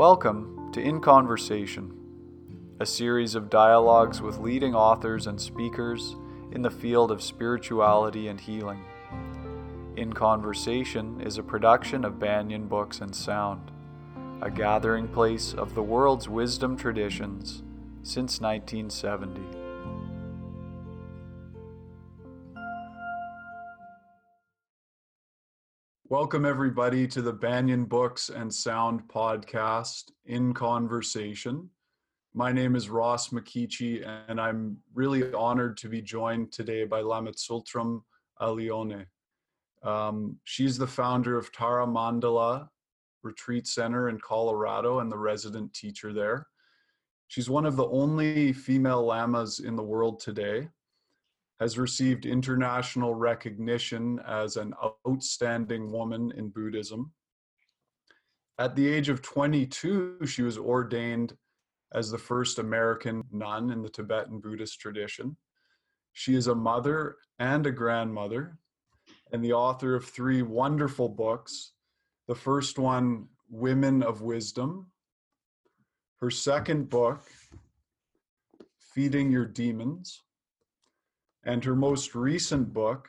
Welcome to In Conversation, a series of dialogues with leading authors and speakers in the field of spirituality and healing. In Conversation is a production of Banyan Books and Sound, a gathering place of the world's wisdom traditions since 1970. Welcome, everybody, to the Banyan Books and Sound podcast, In Conversation. My name is Ross Makichi, and I'm really honored to be joined today by Lama Tsultrim Allione. Um, she's the founder of Tara Mandala Retreat Center in Colorado and the resident teacher there. She's one of the only female lamas in the world today has received international recognition as an outstanding woman in Buddhism. At the age of 22, she was ordained as the first American nun in the Tibetan Buddhist tradition. She is a mother and a grandmother, and the author of three wonderful books. The first one, Women of Wisdom. Her second book, Feeding Your Demons and her most recent book,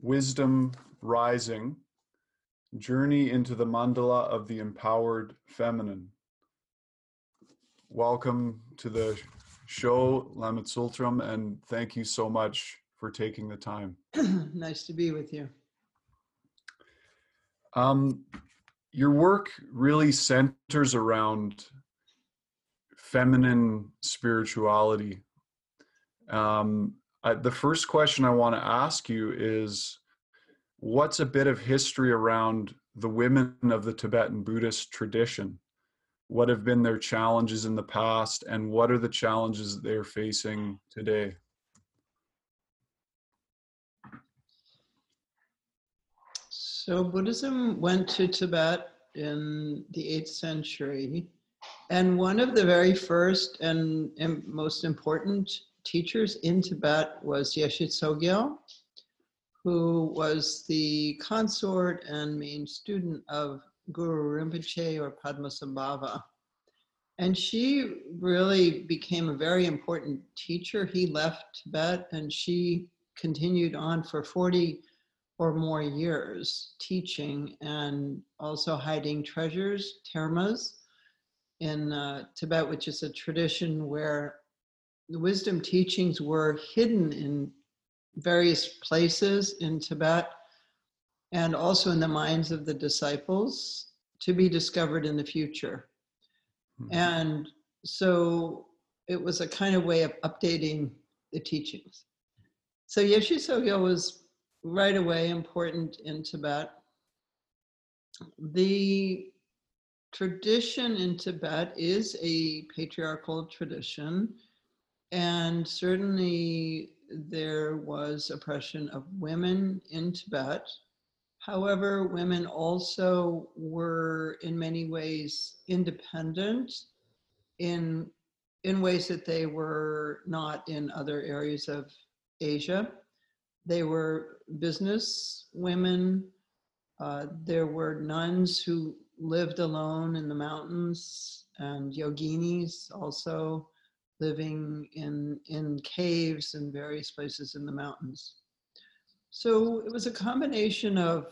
Wisdom Rising Journey into the Mandala of the Empowered Feminine. Welcome to the show, Lama Tsultrim, and thank you so much for taking the time. nice to be with you. Um, your work really centers around feminine spirituality. Um, the first question I want to ask you is what's a bit of history around the women of the Tibetan Buddhist tradition? What have been their challenges in the past, and what are the challenges they're facing today? So, Buddhism went to Tibet in the 8th century, and one of the very first and most important teachers in Tibet was Yeshe Tsogyal, who was the consort and main student of Guru Rinpoche or Padmasambhava. And she really became a very important teacher. He left Tibet and she continued on for 40 or more years teaching and also hiding treasures, termas, in uh, Tibet, which is a tradition where the wisdom teachings were hidden in various places in Tibet and also in the minds of the disciples to be discovered in the future. Mm-hmm. And so it was a kind of way of updating the teachings. So Yeshe Tsogyal was right away important in Tibet. The tradition in Tibet is a patriarchal tradition and certainly there was oppression of women in Tibet. However, women also were in many ways independent in, in ways that they were not in other areas of Asia. They were business women. Uh, there were nuns who lived alone in the mountains and yoginis also living in, in caves and various places in the mountains. So it was a combination of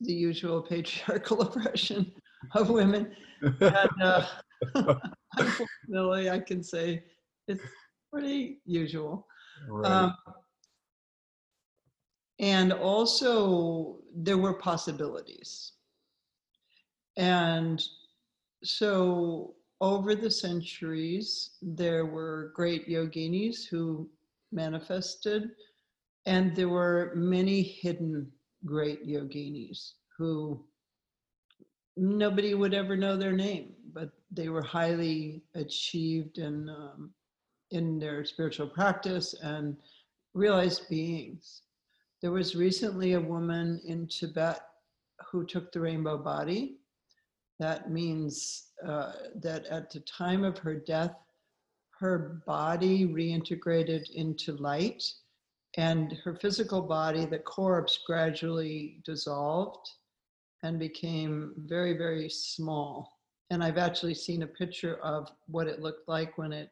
the usual patriarchal oppression of women. And uh, unfortunately, I can say it's pretty usual. Right. Um, and also, there were possibilities. And so over the centuries, there were great yoginis who manifested, and there were many hidden great yoginis who nobody would ever know their name, but they were highly achieved in, um, in their spiritual practice and realized beings. There was recently a woman in Tibet who took the rainbow body that means uh, that at the time of her death, her body reintegrated into light and her physical body, the corpse, gradually dissolved. and became very, very small. And I've actually seen a picture of what it looked like when it,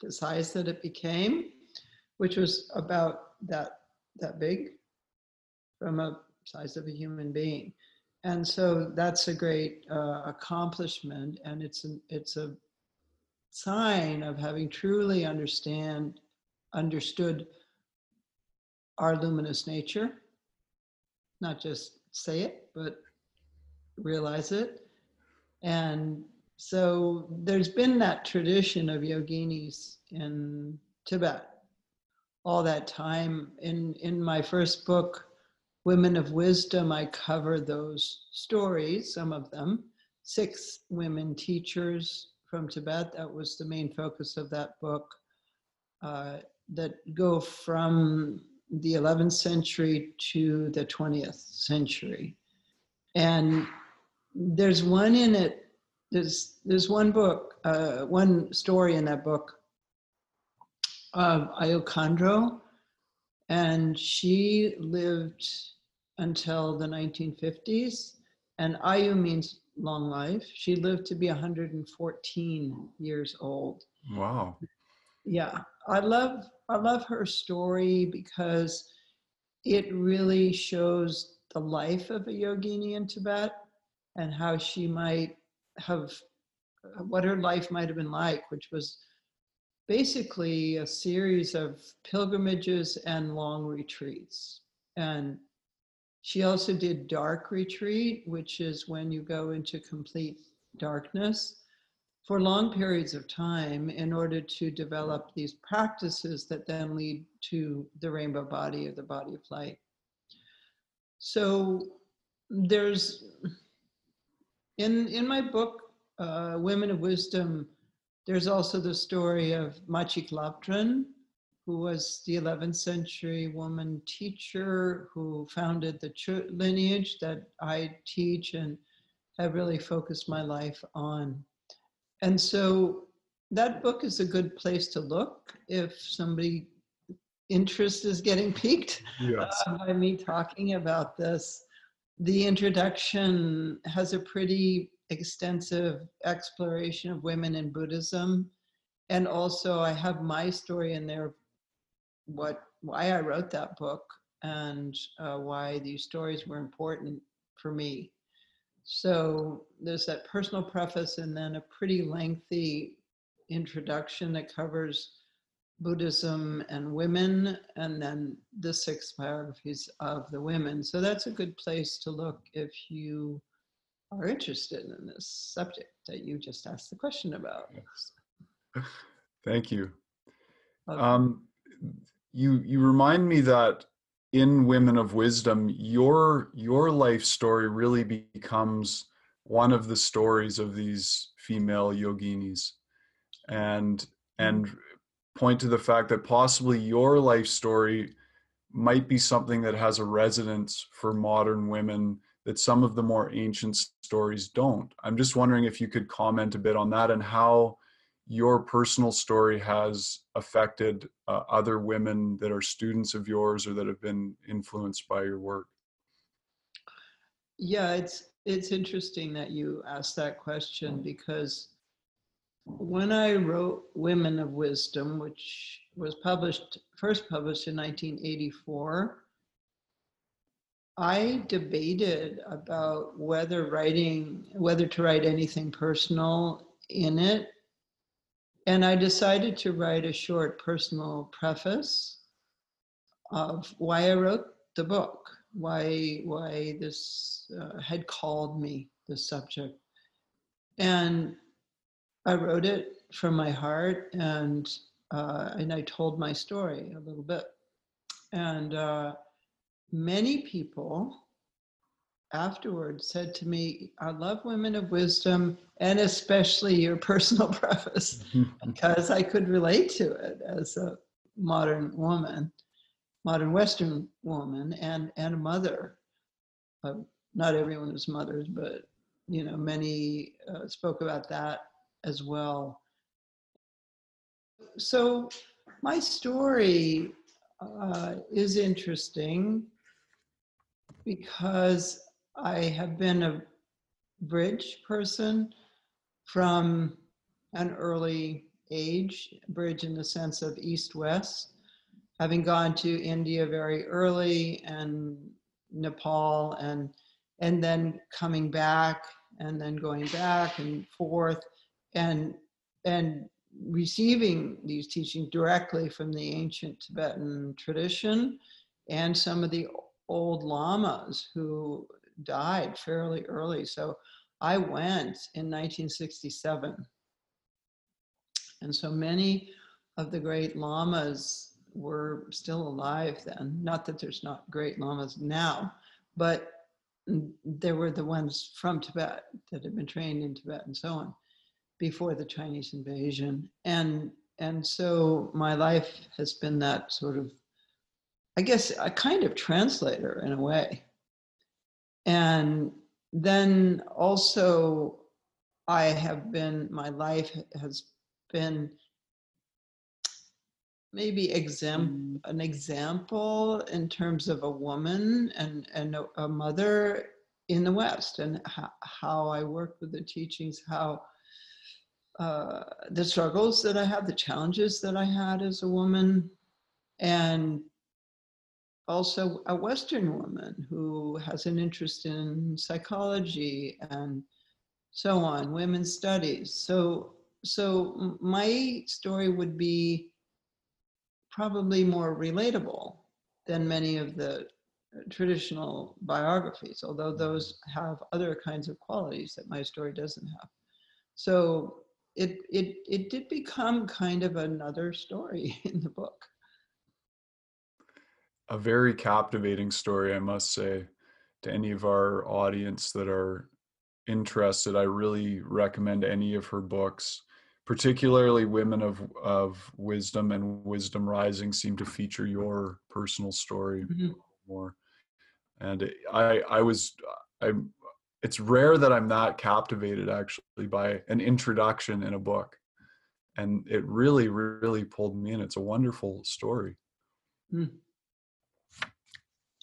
the size that it became, which was about that, that big from a size of a human being. And so that's a great uh, accomplishment, and it's an, it's a sign of having truly understand understood our luminous nature, not just say it, but realize it. And so there's been that tradition of yoginis in Tibet all that time. In, in my first book, Women of Wisdom, I cover those stories, some of them. Six women teachers from Tibet, that was the main focus of that book, uh, that go from the 11th century to the 20th century. And there's one in it, there's, there's one book, uh, one story in that book of Ayu Khandro. And she lived until the 1950s. And Ayu means long life. She lived to be 114 years old. Wow. Yeah, I love I love her story because it really shows the life of a yogini in Tibet and how she might have what her life might have been like, which was basically a series of pilgrimages and long retreats. And she also did dark retreat, which is when you go into complete darkness for long periods of time in order to develop these practices that then lead to the rainbow body or the body of light. So there's in in my book, uh, Women of Wisdom, there's also the story of Machik Labdrön, who was the 11th century woman teacher who founded the lineage that I teach and have really focused my life on. And so that book is a good place to look if somebody interest is getting piqued yes. uh, by me talking about this. The introduction has a pretty extensive exploration of women in Buddhism. And also, I have my story in there, what why I wrote that book and uh, why these stories were important for me. So there's that personal preface and then a pretty lengthy introduction that covers Buddhism and women, and then the six biographies of the women. So that's a good place to look if you are interested in this subject that you just asked the question about. Yes. Thank you. Okay. Um, you you remind me that in Women of Wisdom, your your life story really becomes one of the stories of these female yoginis, and and mm-hmm. point to the fact that possibly your life story might be something that has a resonance for modern women that some of the more ancient stories don't. I'm just wondering if you could comment a bit on that and how your personal story has affected uh, other women that are students of yours or that have been influenced by your work. Yeah, it's it's interesting that you asked that question because when I wrote Women of Wisdom, which was published first published in 1984, I debated about whether writing, whether to write anything personal in it. And I decided to write a short personal preface of why I wrote the book, why, why this uh, had called me, this subject. And I wrote it from my heart and, uh, and I told my story a little bit. And, uh, many people afterwards said to me, I love Women of Wisdom and especially your personal preface because I could relate to it as a modern woman, modern Western woman, and, and a mother. Uh, not everyone is mothers, but you know, many uh, spoke about that as well. So my story uh, is interesting because I have been a bridge person from an early age, bridge in the sense of east west, having gone to India very early and Nepal and and then coming back and then going back and forth and and receiving these teachings directly from the ancient Tibetan tradition and some of the old lamas who died fairly early. So I went in 1967. And so many of the great lamas were still alive then. Not that there's not great lamas now, but there were the ones from Tibet that had been trained in Tibet and so on before the Chinese invasion. And and so my life has been that sort of, I guess, a kind of translator in a way. And then also, I have been, my life has been maybe exam- an example in terms of a woman and, and a, a mother in the West and how, how I work with the teachings, how uh, the struggles that I have, the challenges that I had as a woman, and also a Western woman who has an interest in psychology and so on, women's studies. So, so my story would be probably more relatable than many of the traditional biographies, although mm-hmm. those have other kinds of qualities that my story doesn't have. So it it it did become kind of another story in the book. A very captivating story, I must say, to any of our audience that are interested. I really recommend any of her books, particularly Women of of Wisdom and Wisdom Rising seem to feature your personal story mm-hmm. more. And I I was I it's rare that I'm that captivated actually by an introduction in a book. And it really, really pulled me in. It's a wonderful story. Mm.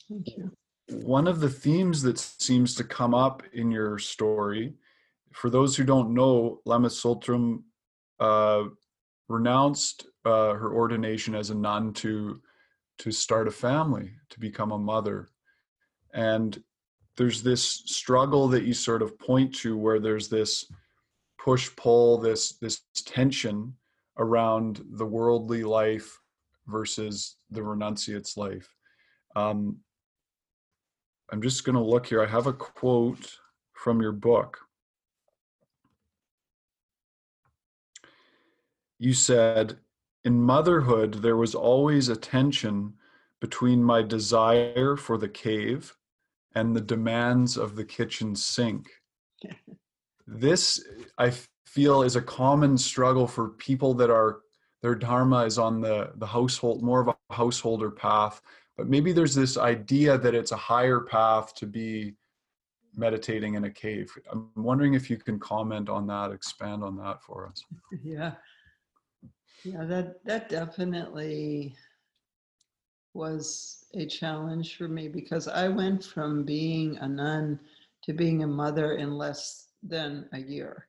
Thank you. One of the themes that seems to come up in your story, for those who don't know, Lama Tsultrim uh, renounced uh, her ordination as a nun to to start a family, to become a mother. And there's this struggle that you sort of point to where there's this push pull this this tension around the worldly life versus the renunciate's life um, i'm just going to look here i have a quote from your book you said in motherhood there was always a tension between my desire for the cave and the demands of the kitchen sink. this, I feel, is a common struggle for people that are their dharma is on the the household, more of a householder path. But maybe there's this idea that it's a higher path to be meditating in a cave. I'm wondering if you can comment on that, expand on that for us. Yeah. Yeah, that that definitely was a challenge for me because I went from being a nun to being a mother in less than a year.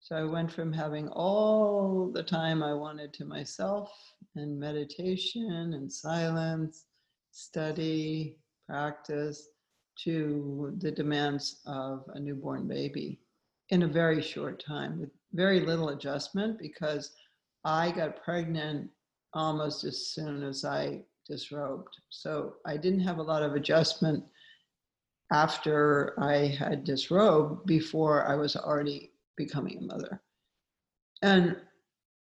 So I went from having all the time I wanted to myself and meditation and silence, study, practice, to the demands of a newborn baby in a very short time with very little adjustment because I got pregnant almost as soon as I disrobed. So I didn't have a lot of adjustment after I had disrobed before I was already becoming a mother. And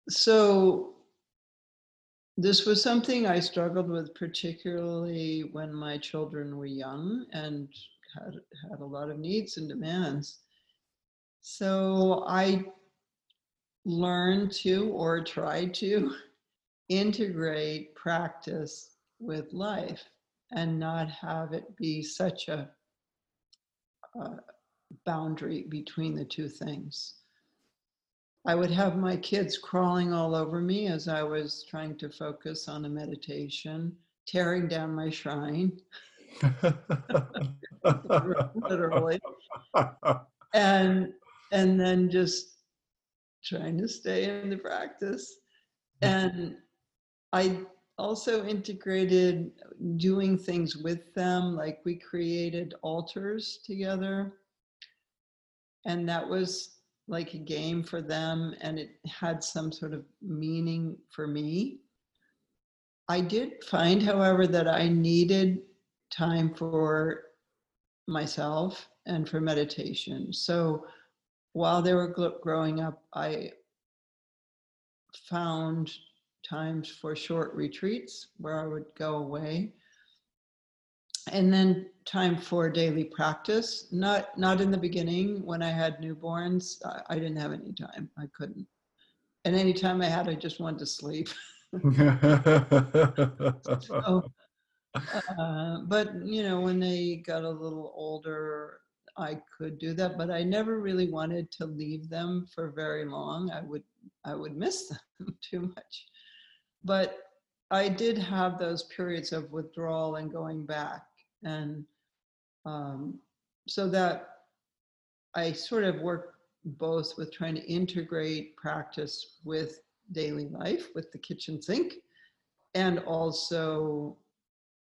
so this was something I struggled with, particularly when my children were young and had, had a lot of needs and demands. So I learned to, or tried to, integrate practice with life and not have it be such a, a boundary between the two things. I would have my kids crawling all over me as I was trying to focus on a meditation, tearing down my shrine. literally. And and then just trying to stay in the practice. And I also integrated doing things with them, like we created altars together. And that was like a game for them, and it had some sort of meaning for me. I did find, however, that I needed time for myself and for meditation. So while they were growing up, I found times for short retreats where I would go away. And then time for daily practice. Not not in the beginning when I had newborns. I, I didn't have any time. I couldn't. And any time I had, I just wanted to sleep. so, uh, but you know, when they got a little older, I could do that. But I never really wanted to leave them for very long. I would I would miss them too much. But I did have those periods of withdrawal and going back. And um, so that I sort of work both with trying to integrate practice with daily life, with the kitchen sink, and also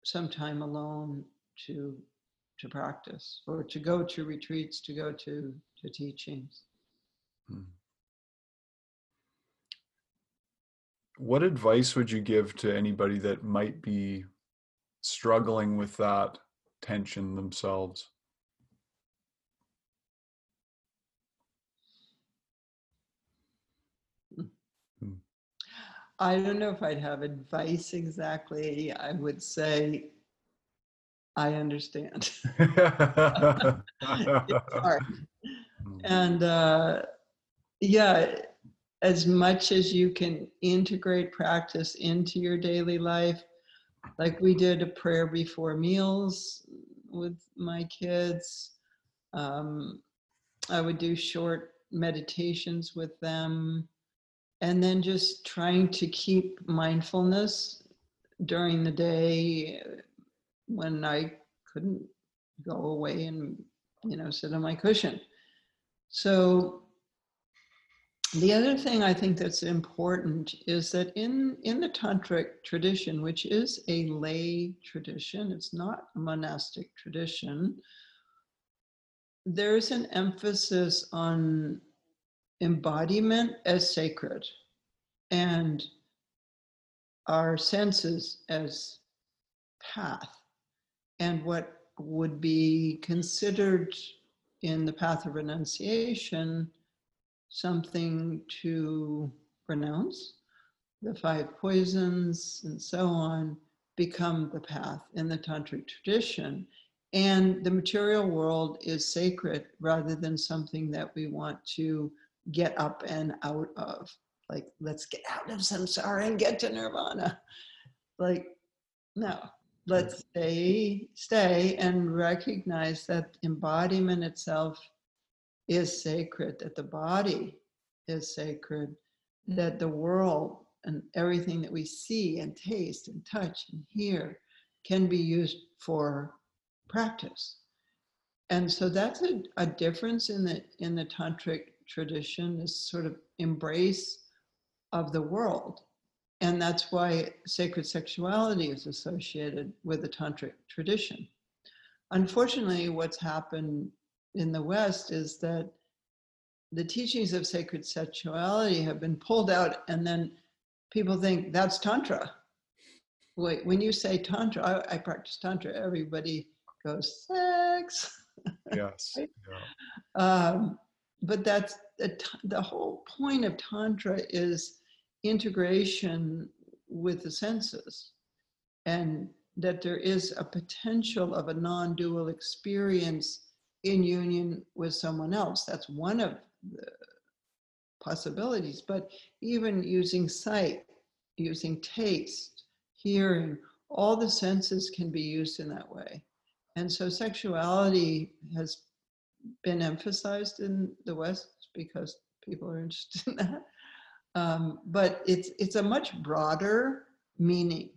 some time alone to to practice or to go to retreats, to go to to teachings. Hmm. what advice would you give to anybody that might be struggling with that tension themselves? Hmm. I don't know if I'd have advice exactly. I would say, I understand. it's hard. Hmm. And uh, yeah, as much as you can integrate practice into your daily life. Like we did a prayer before meals with my kids. Um, I would do short meditations with them. And then just trying to keep mindfulness during the day when I couldn't go away and, you know, sit on my cushion. So the other thing I think that's important is that in, in the tantric tradition, which is a lay tradition, it's not a monastic tradition, there's an emphasis on embodiment as sacred and our senses as path. And what would be considered in the path of renunciation something to renounce, the five poisons and so on become the path in the tantric tradition. And the material world is sacred rather than something that we want to get up and out of. Like, let's get out of samsara and get to nirvana. Like, no, let's stay, stay and recognize that embodiment itself is sacred, that the body is sacred, that the world and everything that we see and taste and touch and hear can be used for practice. And so that's a, a difference in the in the tantric tradition, this sort of embrace of the world. And that's why sacred sexuality is associated with the tantric tradition. Unfortunately, what's happened in the West is that the teachings of sacred sexuality have been pulled out, and then people think that's Tantra. Wait, when you say Tantra, I, I practice Tantra, everybody goes, sex. Yes. right? yeah. um, but that's the, the whole point of Tantra is integration with the senses and that there is a potential of a non dual experience in union with someone else. That's one of the possibilities. But even using sight, using taste, hearing, all the senses can be used in that way. And so sexuality has been emphasized in the West because people are interested in that. Um, but it's it's a much broader meaning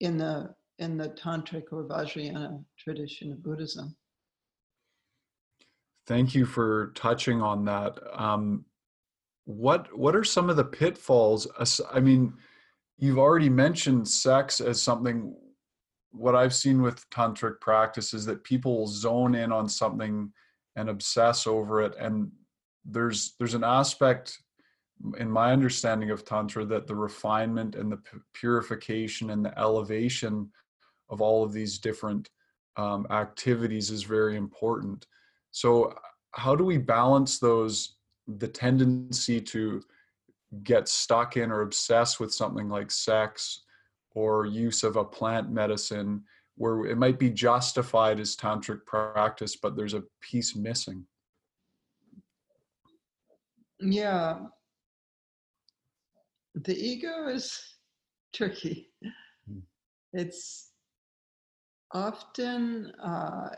in the in the tantric or vajrayana tradition of buddhism thank you for touching on that. Um, what what are some of the pitfalls? I mean you've already mentioned sex as something what i've seen with tantric practice is that people zone in on something and obsess over it. And there's there's an aspect in my understanding of tantra that the refinement and the purification and the elevation of all of these different um, activities is very important so how do we balance those the tendency to get stuck in or obsess with something like sex or use of a plant medicine where it might be justified as tantric practice but there's a piece missing? Yeah. The ego is tricky. Hmm. it's often uh,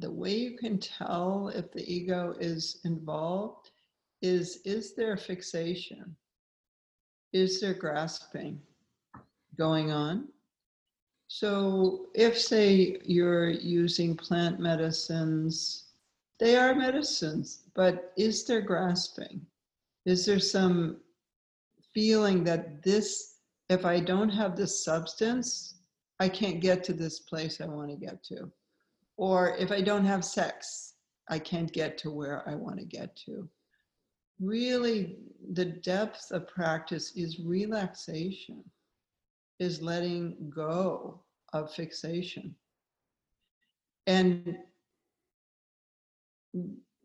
the way you can tell if the ego is involved is is there fixation? Is there grasping going on? So if say you're using plant medicines they are medicines but is there grasping? Is there some feeling that this if i don't have this substance i can't get to this place i want to get to or if i don't have sex i can't get to where i want to get to really the depth of practice is relaxation, is letting go of fixation. And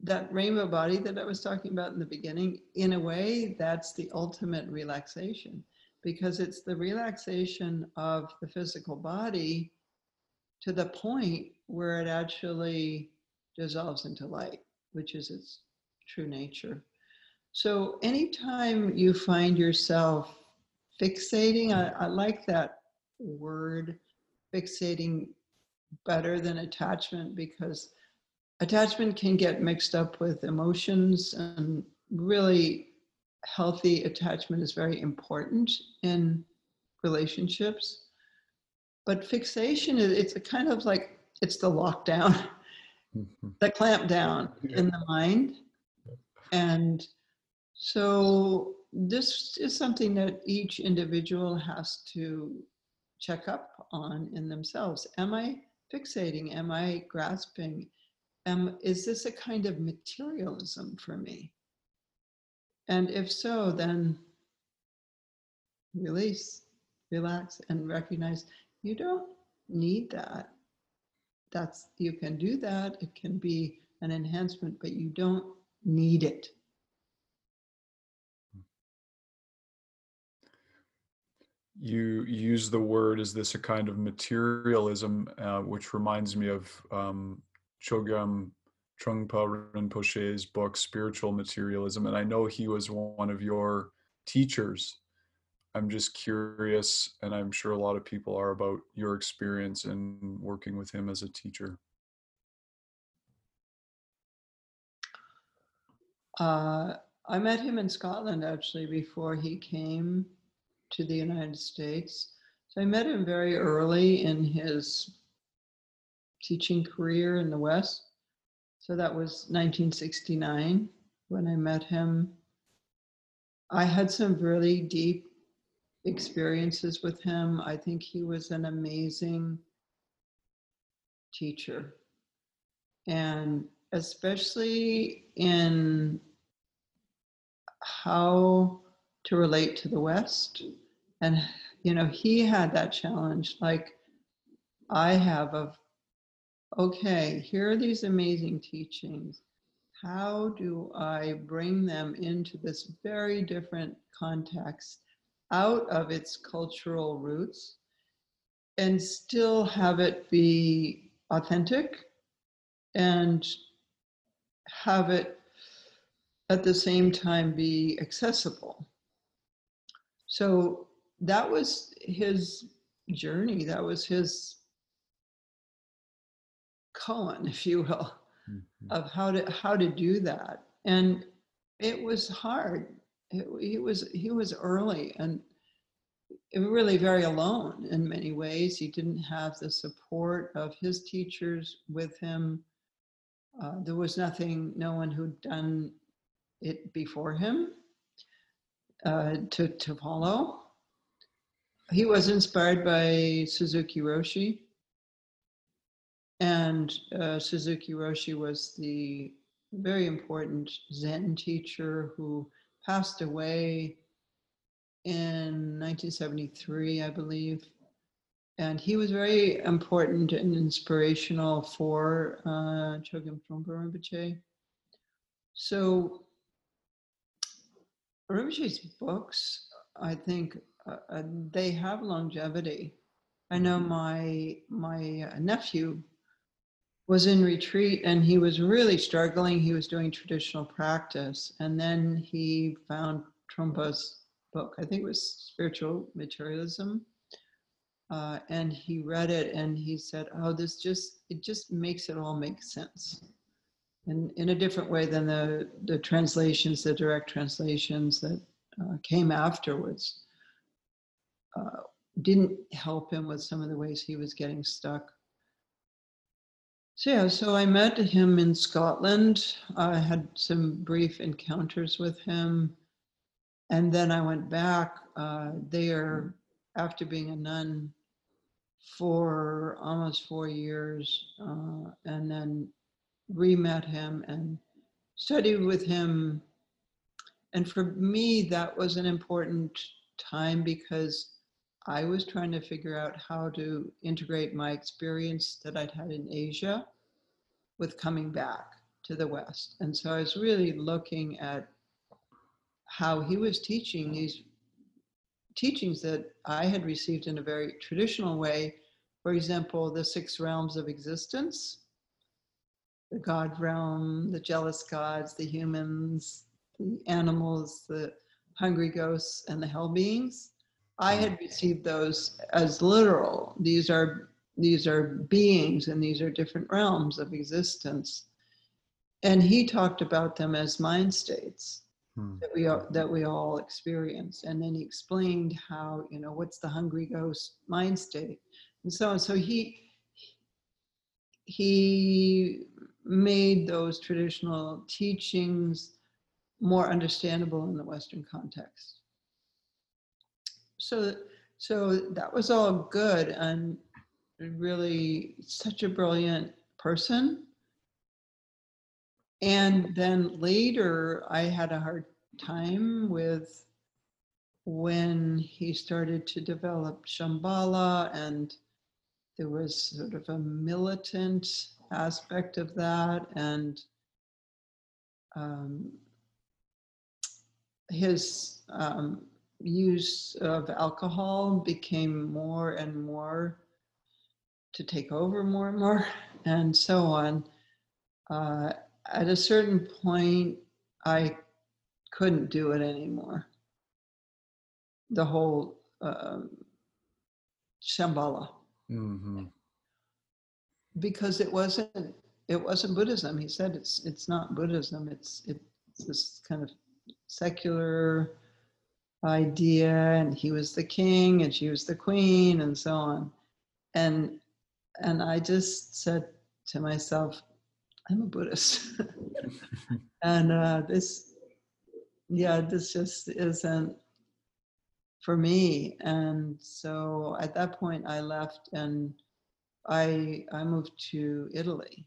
that rainbow body that I was talking about in the beginning, in a way, that's the ultimate relaxation because it's the relaxation of the physical body to the point where it actually dissolves into light, which is its true nature. So anytime you find yourself fixating, I, I like that word, fixating better than attachment because attachment can get mixed up with emotions and really healthy attachment is very important in relationships but fixation it's a kind of like it's the lockdown mm-hmm. the clamp down yeah. in the mind and so this is something that each individual has to check up on in themselves. Am I fixating? Am I grasping? Am, is this a kind of materialism for me? And if so, then release, relax, and recognize you don't need that. That's you can do that. It can be an enhancement, but you don't need it. you use the word is this a kind of materialism uh, which reminds me of um, chogyam trungpa rinpoche's book spiritual materialism and i know he was one of your teachers i'm just curious and i'm sure a lot of people are about your experience in working with him as a teacher uh, i met him in scotland actually before he came to the United States. So I met him very early in his teaching career in the West. So that was 1969 when I met him. I had some really deep experiences with him. I think he was an amazing teacher. And especially in how to relate to the West. And, you know, he had that challenge like I have of, okay, here are these amazing teachings. How do I bring them into this very different context out of its cultural roots and still have it be authentic and have it at the same time be accessible? So that was his journey. That was his koan, if you will, mm-hmm. of how to how to do that. And it was hard. He was he was early, and really very alone in many ways. He didn't have the support of his teachers with him. Uh, there was nothing, no one who'd done it before him uh, to, to follow. He was inspired by Suzuki Roshi. And uh, Suzuki Roshi was the very important Zen teacher who passed away in 1973, I believe. And he was very important and inspirational for uh, Chogyam Trungpa Rinpoche. So Rinpoche's books, I think, uh, uh, they have longevity. I know mm-hmm. my my nephew was in retreat and he was really struggling. He was doing traditional practice, and then he found Trungpa's book. I think it was Spiritual Materialism. Uh, and he read it and he said, "Oh, this just it just makes it all make sense." In, in a different way than the, the translations, the direct translations that uh, came afterwards, uh, didn't help him with some of the ways he was getting stuck. So yeah, so I met him in Scotland. I had some brief encounters with him. And then I went back uh, there after being a nun for almost four years, uh, and then re-met him and studied with him. And for me, that was an important time because I was trying to figure out how to integrate my experience that I'd had in Asia with coming back to the West. And so I was really looking at how he was teaching these teachings that I had received in a very traditional way. For example, the six realms of existence the God realm, the jealous gods, the humans, the animals, the hungry ghosts, and the hell beings. I had received those as literal. These are these are beings and these are different realms of existence. And he talked about them as mind states hmm. that we all, that we all experience. And then he explained how you know what's the hungry ghost mind state, and so on. So he he made those traditional teachings more understandable in the Western context. So, so that was all good and really such a brilliant person. And then later, I had a hard time with when he started to develop Shambhala, and there was sort of a militant aspect of that, and um, his um, use of alcohol became more and more to take over more and more, and so on. Uh, at a certain point, I couldn't do it anymore. The whole uh, Shambhala. Mm-hmm. Because it wasn't it wasn't Buddhism. He said it's it's not Buddhism. It's it's this kind of secular idea, and he was the king and she was the queen, and so on. And and I just said to myself, I'm a Buddhist. and uh, this, yeah, this just isn't for me. And so at that point, I left and I I moved to Italy.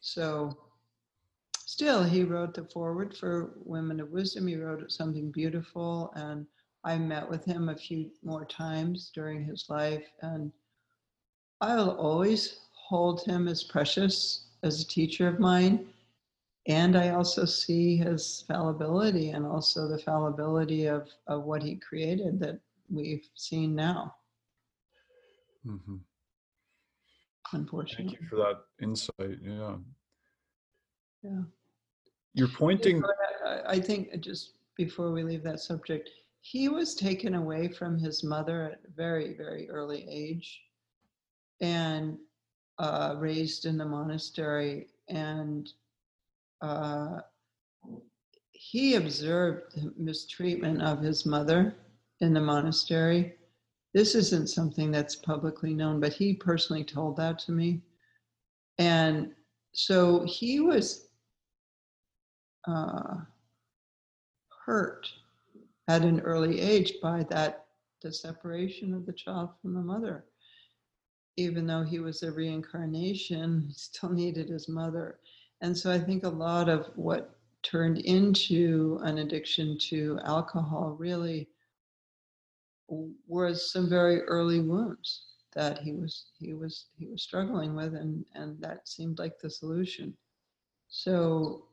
So still, he wrote the foreword for Women of Wisdom. He wrote something beautiful, and I met with him a few more times during his life, and I'll always hold him as precious as a teacher of mine. And I also see his fallibility and also the fallibility of, of what he created that we've seen now. Mm-hmm. Unfortunately. Thank you for that insight. Yeah. Yeah. You're pointing. I think just before we leave that subject, he was taken away from his mother at a very, very early age and uh, raised in the monastery. And uh, he observed the mistreatment of his mother in the monastery. this isn't something that's publicly known, but he personally told that to me. And so he was uh, hurt at an early age by that the separation of the child from the mother. Even though he was a reincarnation he still needed his mother. And so i think a lot of what turned into an addiction to alcohol really was some very early wounds that he was he was he was struggling with and and that seemed like the solution. So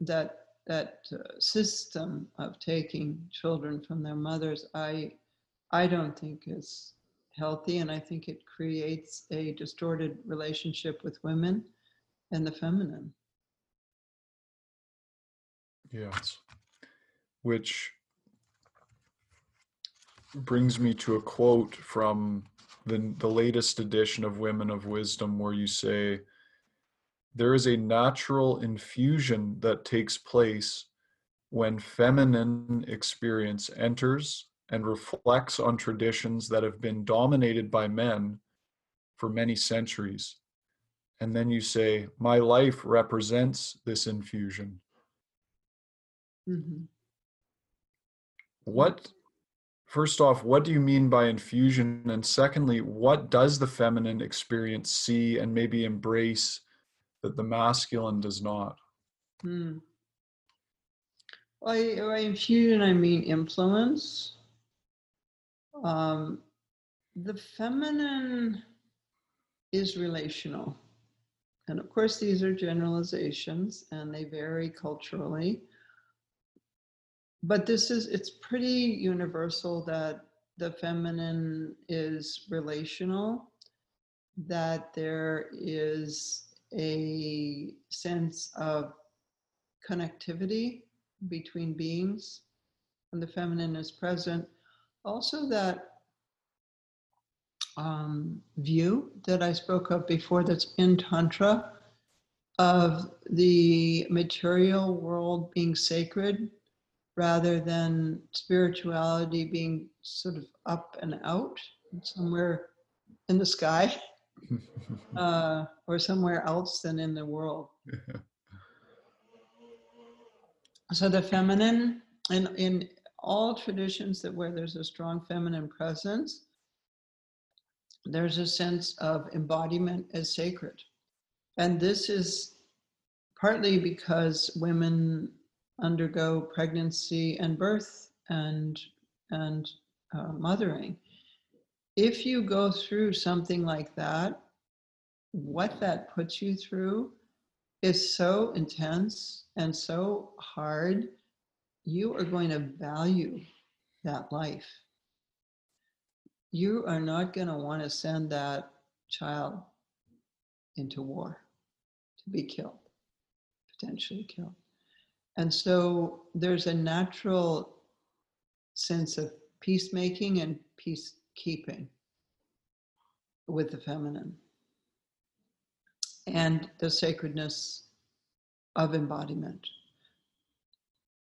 that that uh, system of taking children from their mothers i i don't think is healthy and i think it creates a distorted relationship with women and the feminine. Yes. Which brings me to a quote from the, the latest edition of women of wisdom where you say there is a natural infusion that takes place when feminine experience enters and reflects on traditions that have been dominated by men for many centuries. And then you say, My life represents this infusion. Mm-hmm. What, first off, what do you mean by infusion? And secondly, what does the feminine experience see and maybe embrace that the masculine does not. Hmm. By, by infusion, I mean influence. Um, the feminine is relational. And of course, these are generalizations and they vary culturally. But this is, it's pretty universal that the feminine is relational, that there is a sense of connectivity between beings and the feminine is present. Also, that um, view that I spoke of before that's in Tantra of the material world being sacred rather than spirituality being sort of up and out somewhere in the sky. uh, or somewhere else than in the world. so the feminine, in, in all traditions that where there's a strong feminine presence, there's a sense of embodiment as sacred. And this is partly because women undergo pregnancy and birth and and uh, mothering if you go through something like that, what that puts you through is so intense and so hard, you are going to value that life. You are not going to want to send that child into war to be killed, potentially killed. And so there's a natural sense of peacemaking and peace keeping with the feminine and the sacredness of embodiment.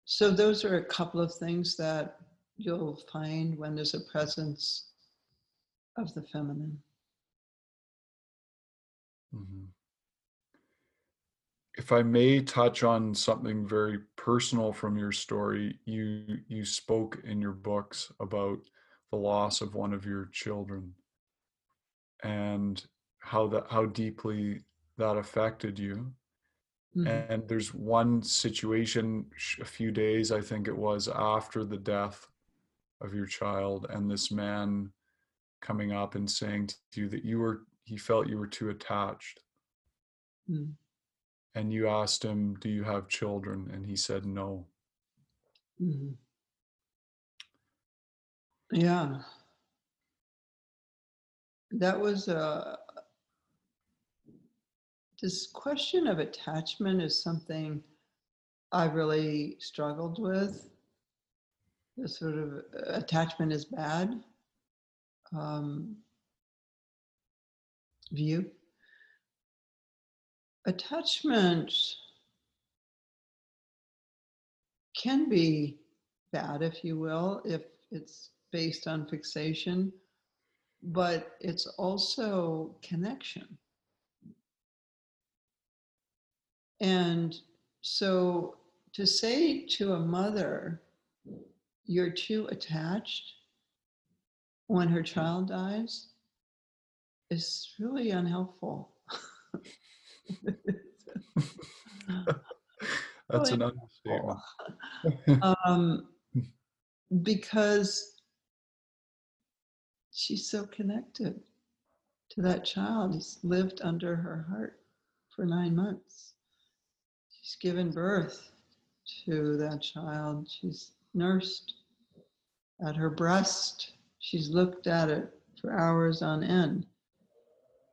So, those are a couple of things that you'll find when there's a presence of the feminine. Mm-hmm. If I may touch on something very personal from your story, you you spoke in your books about the loss of one of your children and how that how deeply that affected you mm-hmm. and there's one situation a few days i think it was after the death of your child and this man coming up and saying to you that you were he felt you were too attached mm. and you asked him do you have children and he said no mm-hmm. Yeah. That was a. Uh, this question of attachment is something I really struggled with. The sort of uh, attachment is bad um, view. Attachment can be bad, if you will, if it's based on fixation but it's also connection. And so to say to a mother, you're too attached when her child dies is really unhelpful. That's an understatement. um, because she's so connected to that child. He's lived under her heart for nine months. She's given birth to that child. She's nursed at her breast. She's looked at it for hours on end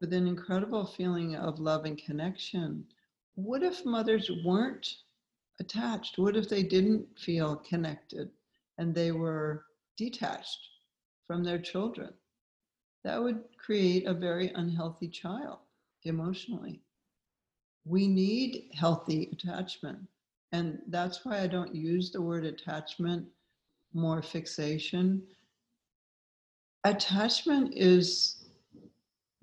with an incredible feeling of love and connection. What if mothers weren't attached? What if they didn't feel connected and they were detached from their children? That would create a very unhealthy child emotionally. We need healthy attachment. And that's why I don't use the word attachment, more fixation. Attachment is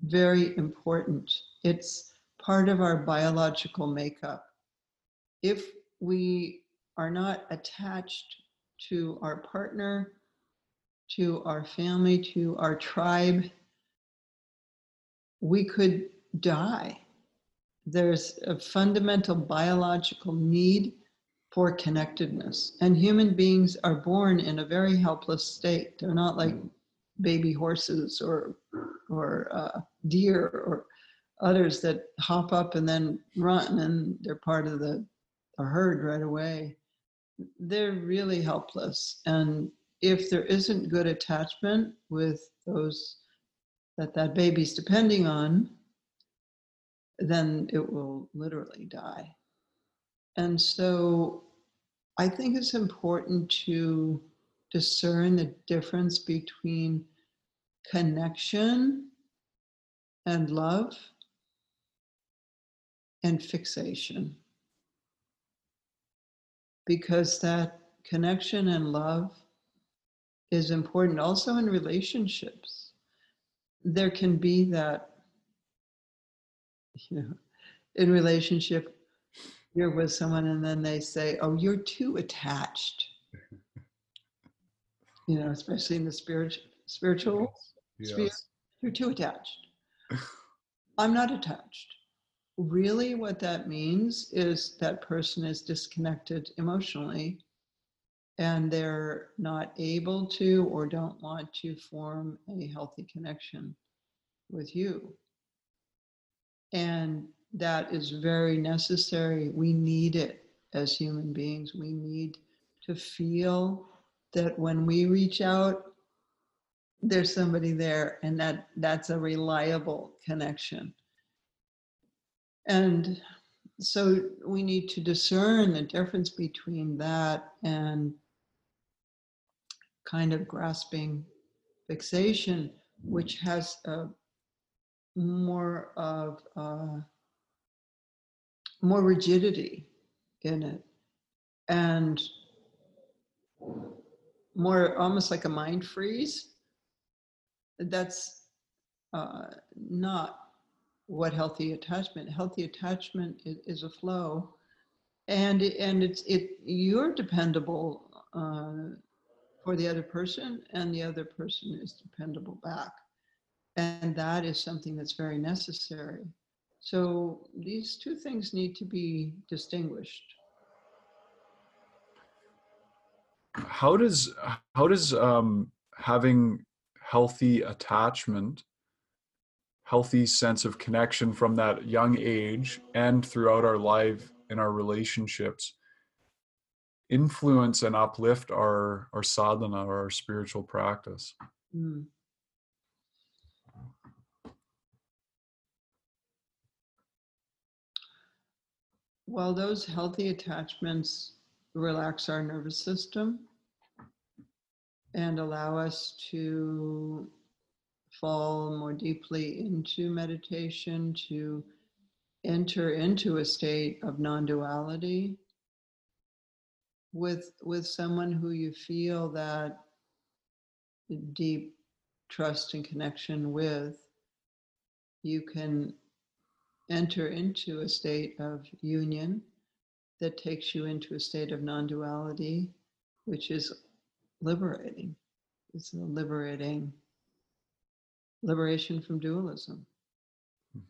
very important. It's part of our biological makeup. If we are not attached to our partner, to our family, to our tribe, we could die. There's a fundamental biological need for connectedness. And human beings are born in a very helpless state. They're not like baby horses or, or uh, deer or others that hop up and then run and they're part of the, the herd right away. They're really helpless. And if there isn't good attachment with those that that baby's depending on, then it will literally die. And so I think it's important to discern the difference between connection and love and fixation. Because that connection and love is important also in relationships. There can be that, you know, in relationship, you're with someone and then they say, oh, you're too attached. you know, especially in the spiritual spiritual Yes. sphere, you're too attached. I'm not attached. Really, what that means is that person is disconnected emotionally and they're not able to or don't want to form a healthy connection with you. And that is very necessary. We need it as human beings. We need to feel that when we reach out, there's somebody there and that that's a reliable connection. And so we need to discern the difference between that and kind of grasping fixation, which has a more of uh, more rigidity in it, and more almost like a mind freeze. That's uh, not what healthy attachment. Healthy attachment is, is a flow, and and it's it you're dependable uh, for the other person, and the other person is dependable back, and that is something that's very necessary. So these two things need to be distinguished. How does how does um, having healthy attachment, healthy sense of connection from that young age and throughout our life in our relationships influence and uplift our our sadhana or our spiritual practice? Mm. Well, those healthy attachments relax our nervous system and allow us to fall more deeply into meditation, to enter into a state of non-duality with with someone who you feel that deep trust and connection with, you can enter into a state of union that takes you into a state of non duality, which is liberating. It's a liberating liberation from dualism. Hmm.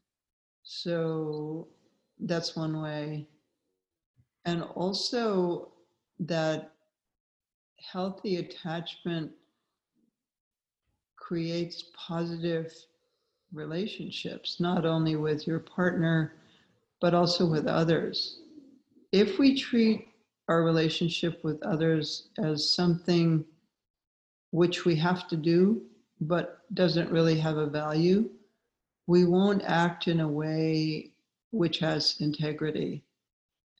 So that's one way. And also that healthy attachment creates positive relationships, not only with your partner, but also with others. If we treat our relationship with others as something which we have to do, but doesn't really have a value, we won't act in a way which has integrity.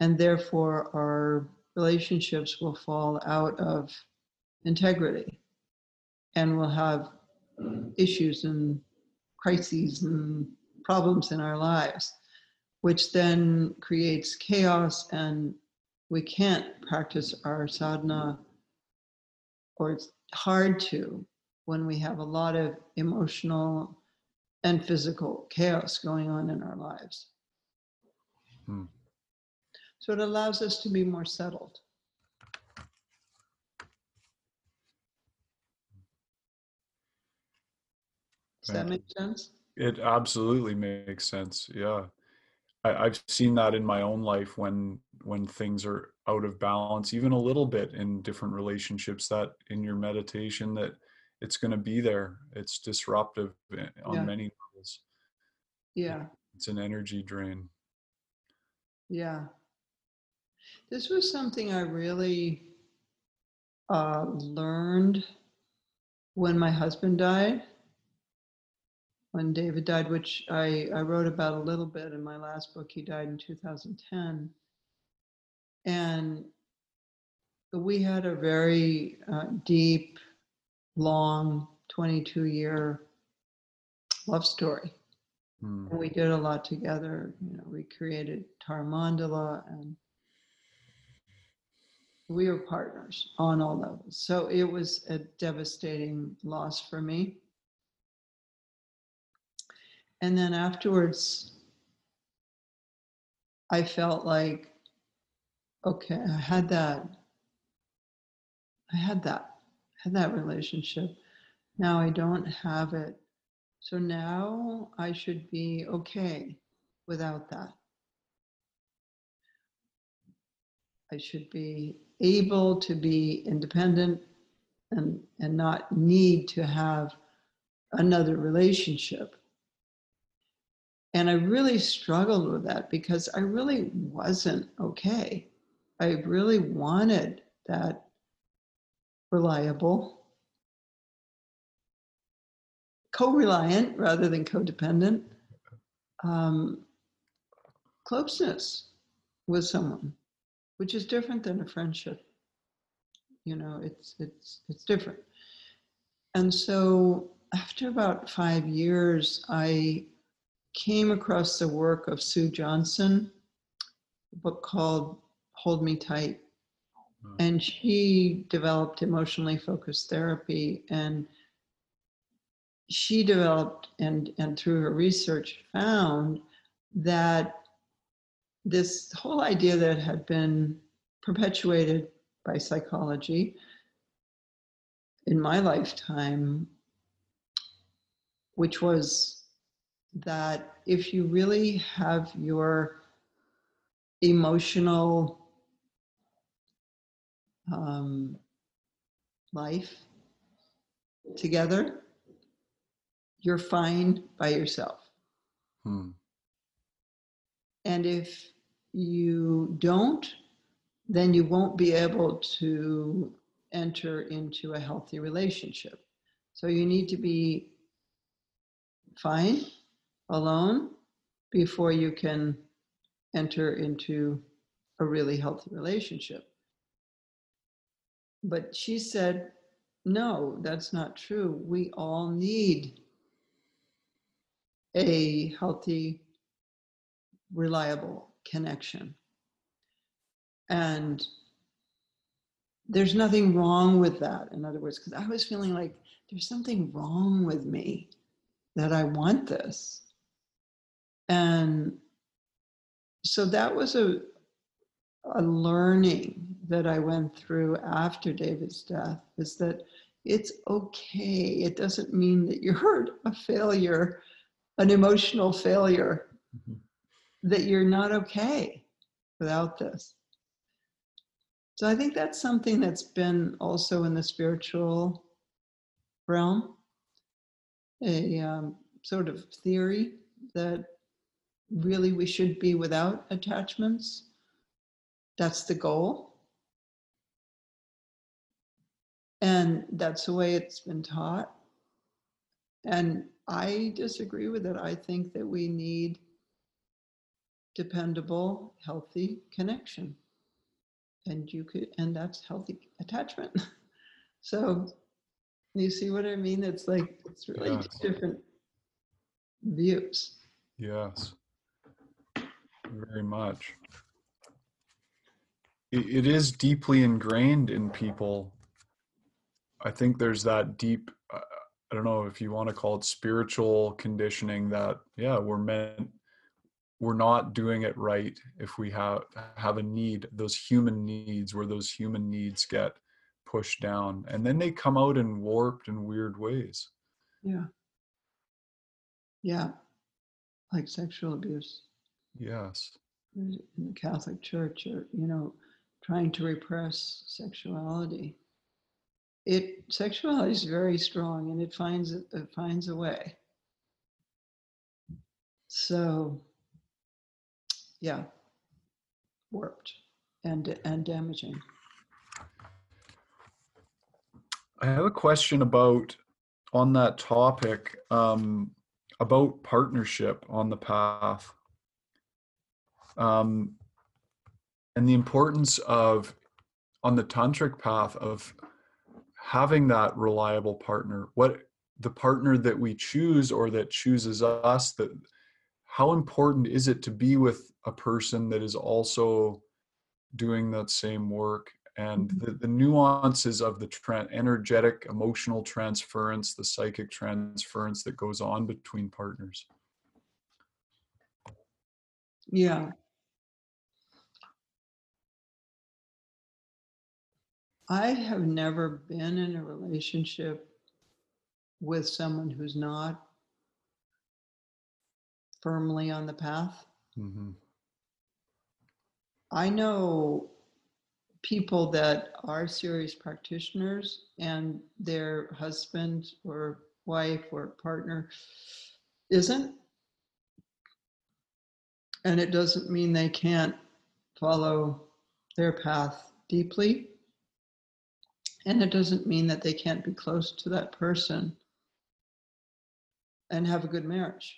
And therefore, our relationships will fall out of integrity and we'll have issues and crises and problems in our lives, which then creates chaos and we can't practice our sadhana, or it's hard to when we have a lot of emotional and physical chaos going on in our lives. Hmm. So it allows us to be more settled. Does that make sense? It absolutely makes sense. Yeah. I, have seen that in my own life when when things are out of balance, even a little bit in different relationships, that in your meditation that it's going to be there. It's disruptive eh, on yeah. many levels. Yeah. It's an energy drain. Yeah. This was something I really uh, learned when my husband died. When David died, which I, I wrote about a little bit in my last book, he died in 2010. And we had a very uh, deep long 22 year love story. Mm. And we did a lot together. You know, we created Tara Mandala and we were partners on all levels. So it was a devastating loss for me. And then afterwards, I felt like, okay, I had that. I had that had that relationship. Now I don't have it. So now I should be okay without that. I should be able to be independent and, and not need to have another relationship. And I really struggled with that because I really wasn't okay. I really wanted that reliable, co-reliant rather than codependent, um, closeness with someone, which is different than a friendship. You know, it's it's it's different. And so after about five years, I came across the work of Sue Johnson, a book called Hold Me Tight. And she developed emotionally focused therapy and she developed and, and through her research found that this whole idea that had been perpetuated by psychology in my lifetime, which was that if you really have your emotional um, life together, you're fine by yourself. Hmm. And if you don't, then you won't be able to enter into a healthy relationship. So you need to be fine alone before you can enter into a really healthy relationship. But she said, no, that's not true. We all need a healthy, reliable connection. And there's nothing wrong with that, in other words, because I was feeling like there's something wrong with me that I want this. And so that was a, a learning that I went through after David's death is that it's okay. It doesn't mean that you're hurt, a failure, an emotional failure, mm-hmm. That you're not okay without this. So I think that's something that's been also in the spiritual realm, a um, sort of theory that really we should be without attachments. That's the goal. And that's the way it's been taught. And I disagree with it. I think that we need dependable, healthy connection. And you could, and that's healthy attachment. so you see what I mean? It's like, it's really different views. Yes, very much. It, it is deeply ingrained in people. I think there's that deep, uh, I don't know if you want to call it spiritual conditioning that, yeah, we're meant we're not doing it right if we have have a need those human needs where those human needs get pushed down and then they come out in warped and weird ways. Yeah. Yeah. Like sexual abuse. Yes. In the catholic church or you know trying to repress sexuality. It sexuality is very strong and it finds it finds a way. So yeah, warped and and damaging. I have a question about on that topic um, about partnership on the path um, and the importance of on the tantric path of having that reliable partner what the partner that we choose or that chooses us that how important is it to be with a person that is also doing that same work? And mm-hmm. the, the nuances of the tra- energetic emotional transference the psychic transference that goes on between partners. Yeah. I have never been in a relationship with someone who's not firmly on the path. Mm-hmm. I know people that are serious practitioners and their husband or wife or partner isn't. And it doesn't mean they can't follow their path deeply. And it doesn't mean that they can't be close to that person and have a good marriage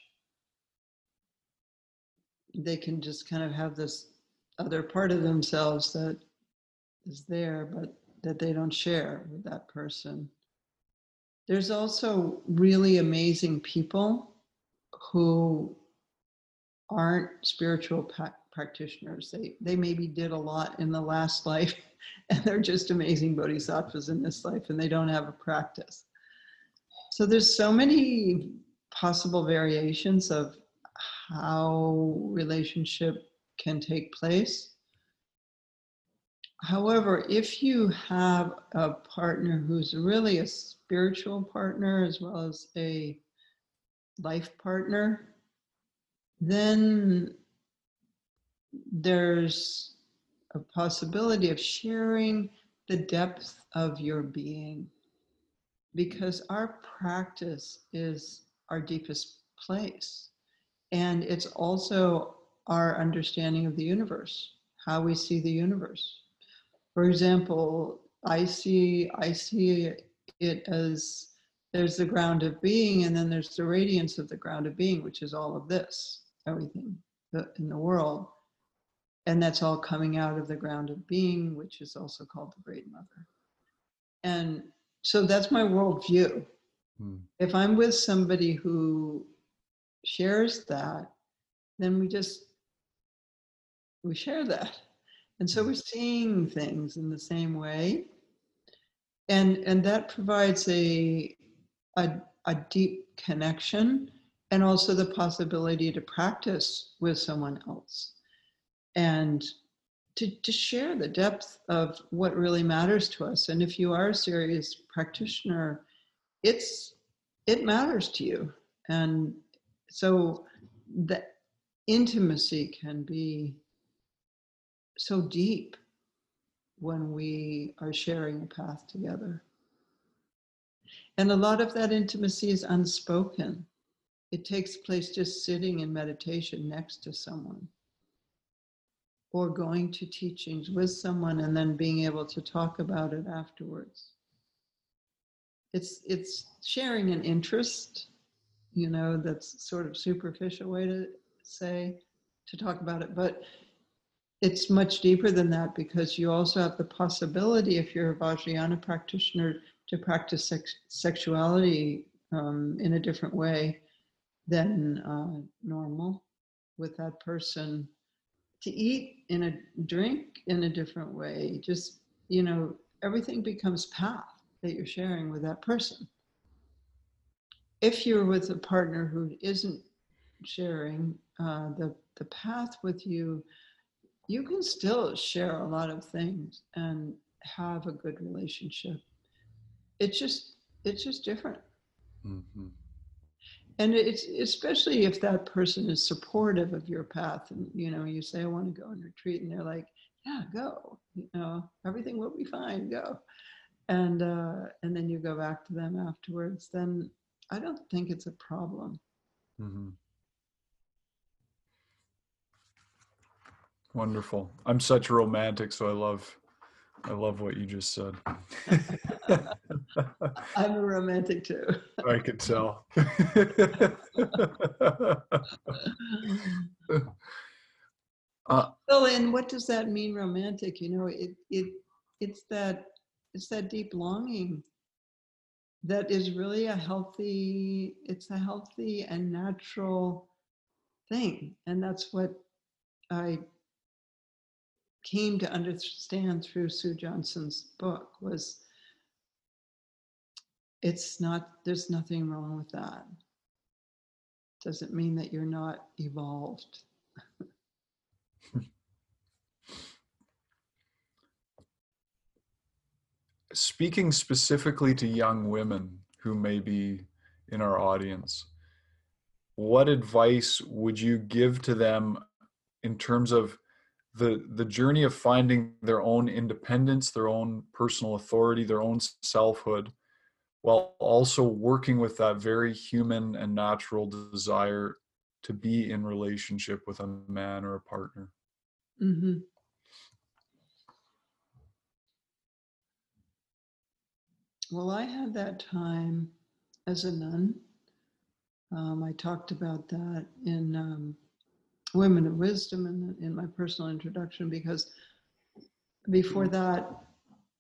they can just kind of have this other part of themselves that is there, but that they don't share with that person. There's also really amazing people who aren't spiritual pa- practitioners. They they maybe did a lot in the last life, and they're just amazing bodhisattvas in this life, and they don't have a practice. So there's so many possible variations of how relationship can take place. However, if you have a partner who's really a spiritual partner as well as a life partner, then there's a possibility of sharing the depth of your being because our practice is our deepest place. And it's also our understanding of the universe, how we see the universe. For example, I see I see it as there's the ground of being, and then there's the radiance of the ground of being, which is all of this, everything in the world. And that's all coming out of the ground of being, which is also called the Great Mother. And so that's my worldview. Hmm. If I'm with somebody who shares that, then we just we share that. And so hmm. we're seeing things in the same way. And and that provides a a, a deep connection and also the possibility to practice with someone else and to, to share the depth of what really matters to us and if you are a serious practitioner it's it matters to you and so the intimacy can be so deep when we are sharing a path together. And a lot of that intimacy is unspoken. It takes place just sitting in meditation next to someone or going to teachings with someone and then being able to talk about it afterwards. It's it's sharing an interest you know that's sort of superficial way to say to talk about it but it's much deeper than that because you also have the possibility if you're a vajrayana practitioner to practice sex- sexuality um, in a different way than uh, normal with that person. To eat in a drink in a different way just you know everything becomes path that you're sharing with that person if you're with a partner who isn't sharing uh, the the path with you you can still share a lot of things and have a good relationship. It's just it's just different. Mm-hmm. And it's especially if that person is supportive of your path and you know you say i want to go and retreat and they're like yeah go you know everything will be fine go. And uh, and then you go back to them afterwards then i don't think it's a problem mm-hmm. wonderful i'm such a romantic so i love I love what you just said. I'm a romantic too. I could tell. uh, well, and what does that mean, romantic? You know, it it it's that it's that deep longing that is really a healthy. It's a healthy and natural thing, and that's what I came to understand through Sue Johnson's book was it's not there's nothing wrong with that doesn't mean that you're not evolved speaking specifically to young women who may be in our audience what advice would you give to them in terms of the the journey of finding their own independence their own personal authority their own selfhood while also working with that very human and natural desire to be in relationship with a man or a partner mm-hmm. Well i had that time as a nun um, i talked about that in um, women of wisdom in, in my personal introduction because before that,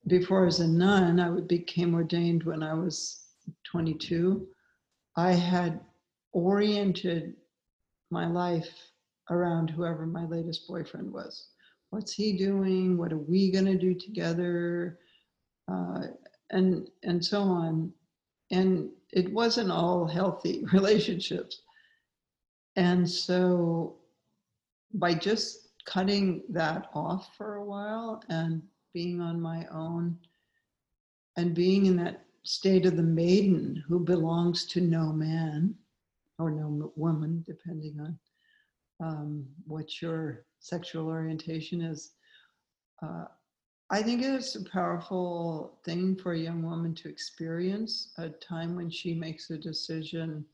before as a nun, I became ordained when I was 22. I had oriented my life around whoever my latest boyfriend was. What's he doing? What are we going to do together? Uh, and and so on. And it wasn't all healthy relationships. And so by just cutting that off for a while and being on my own and being in that state of the maiden who belongs to no man or no woman, depending on um, what your sexual orientation is. Uh, I think it's a powerful thing for a young woman to experience a time when she makes a decision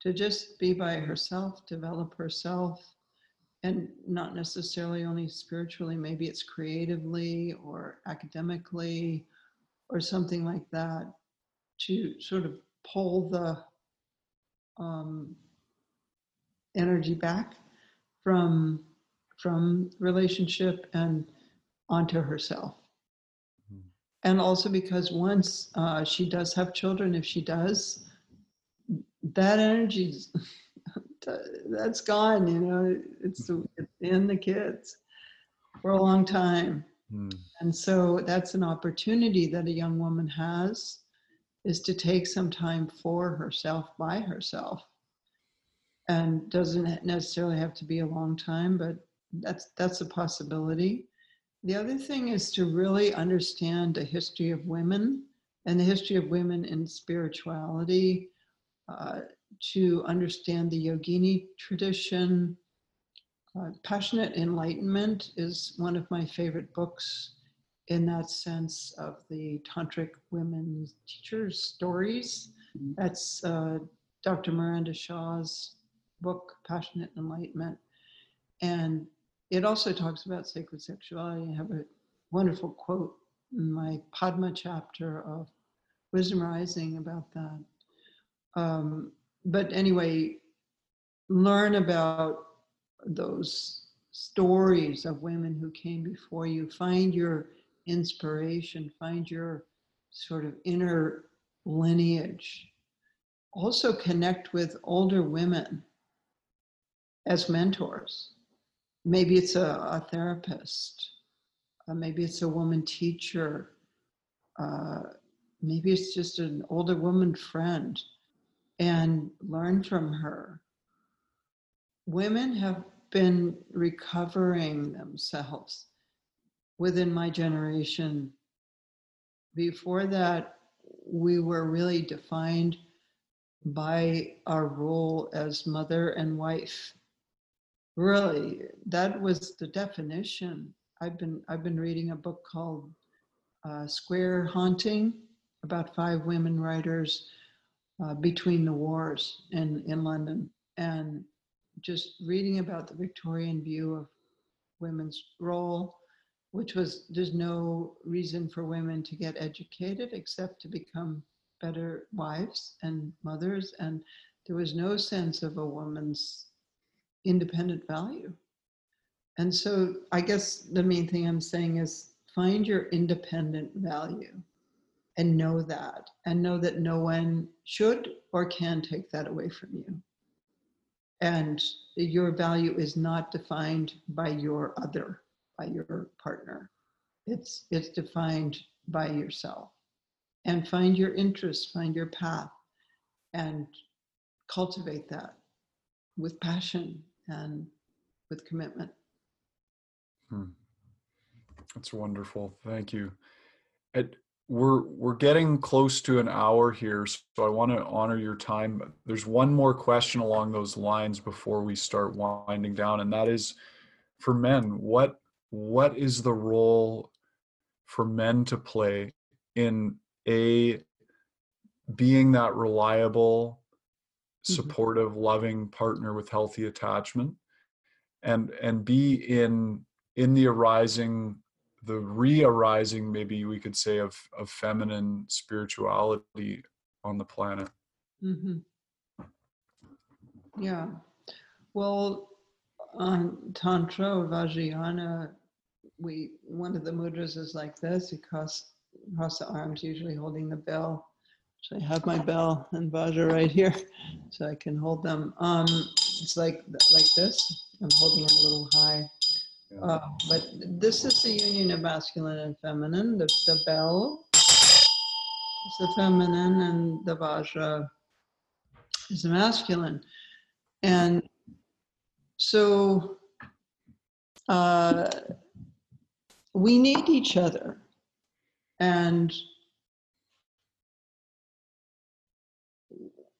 to just be by herself, develop herself, and not necessarily only spiritually, maybe it's creatively or academically or something like that to sort of pull the um, energy back from from relationship and onto herself mm-hmm. and also because once uh, she does have children if she does that energy that's gone. You know, it's, it's in the kids for a long time. Mm. And so that's an opportunity that a young woman has is to take some time for herself by herself and doesn't necessarily have to be a long time but that's that's a possibility the other thing is to really understand the history of women and the history of women in spirituality uh, to understand the yogini tradition uh, passionate enlightenment is one of my favorite books in that sense of the tantric women teachers stories mm-hmm. that's uh, dr miranda shaw's book, Passionate Enlightenment. And it also talks about sacred sexuality. I have a wonderful quote in my Padma chapter of Wisdom Rising about that. Um, but anyway, learn about those stories of women who came before you. Find your inspiration, find your sort of inner lineage. Also connect with older women as mentors. Maybe it's a, a therapist, uh, maybe it's a woman teacher, uh, maybe it's just an older woman friend, and learn from her. Women have been recovering themselves within my generation. Before that, we were really defined by our role as mother and wife really that was the definition. I've been i've been reading a book called uh, square haunting about five women writers uh, between the wars in in london. And just reading about the victorian view of women's role which was there's no reason for women to get educated except to become better wives and mothers. And there was no sense of a woman's independent value. And so I guess the main thing I'm saying is find your independent value and know that, and know that no one should or can take that away from you. And your value is not defined by your other, by your partner. It's, it's defined by yourself. And find your interest, find your path, and cultivate that with passion and with commitment. Hmm. That's wonderful. Thank you. It, we're we're getting close to an hour here, so I want to honor your time. There's one more question along those lines before we start winding down, and that is for men. What what is the role for men to play in a being that reliable. Supportive loving partner with healthy attachment and and be in in the arising the re-arising maybe we could say of of feminine spirituality on the planet. Mm-hmm. yeah. Well on tantra or vajrayana we one of the mudras is like this. Across across the arms usually holding the bell so I have my bell and Vajra right here, so I can hold them. Um, it's like like this. I'm holding them a little high. Uh, but this is the union of masculine and feminine. The, the bell is the feminine, and the Vajra is the masculine. And so uh, we need each other. And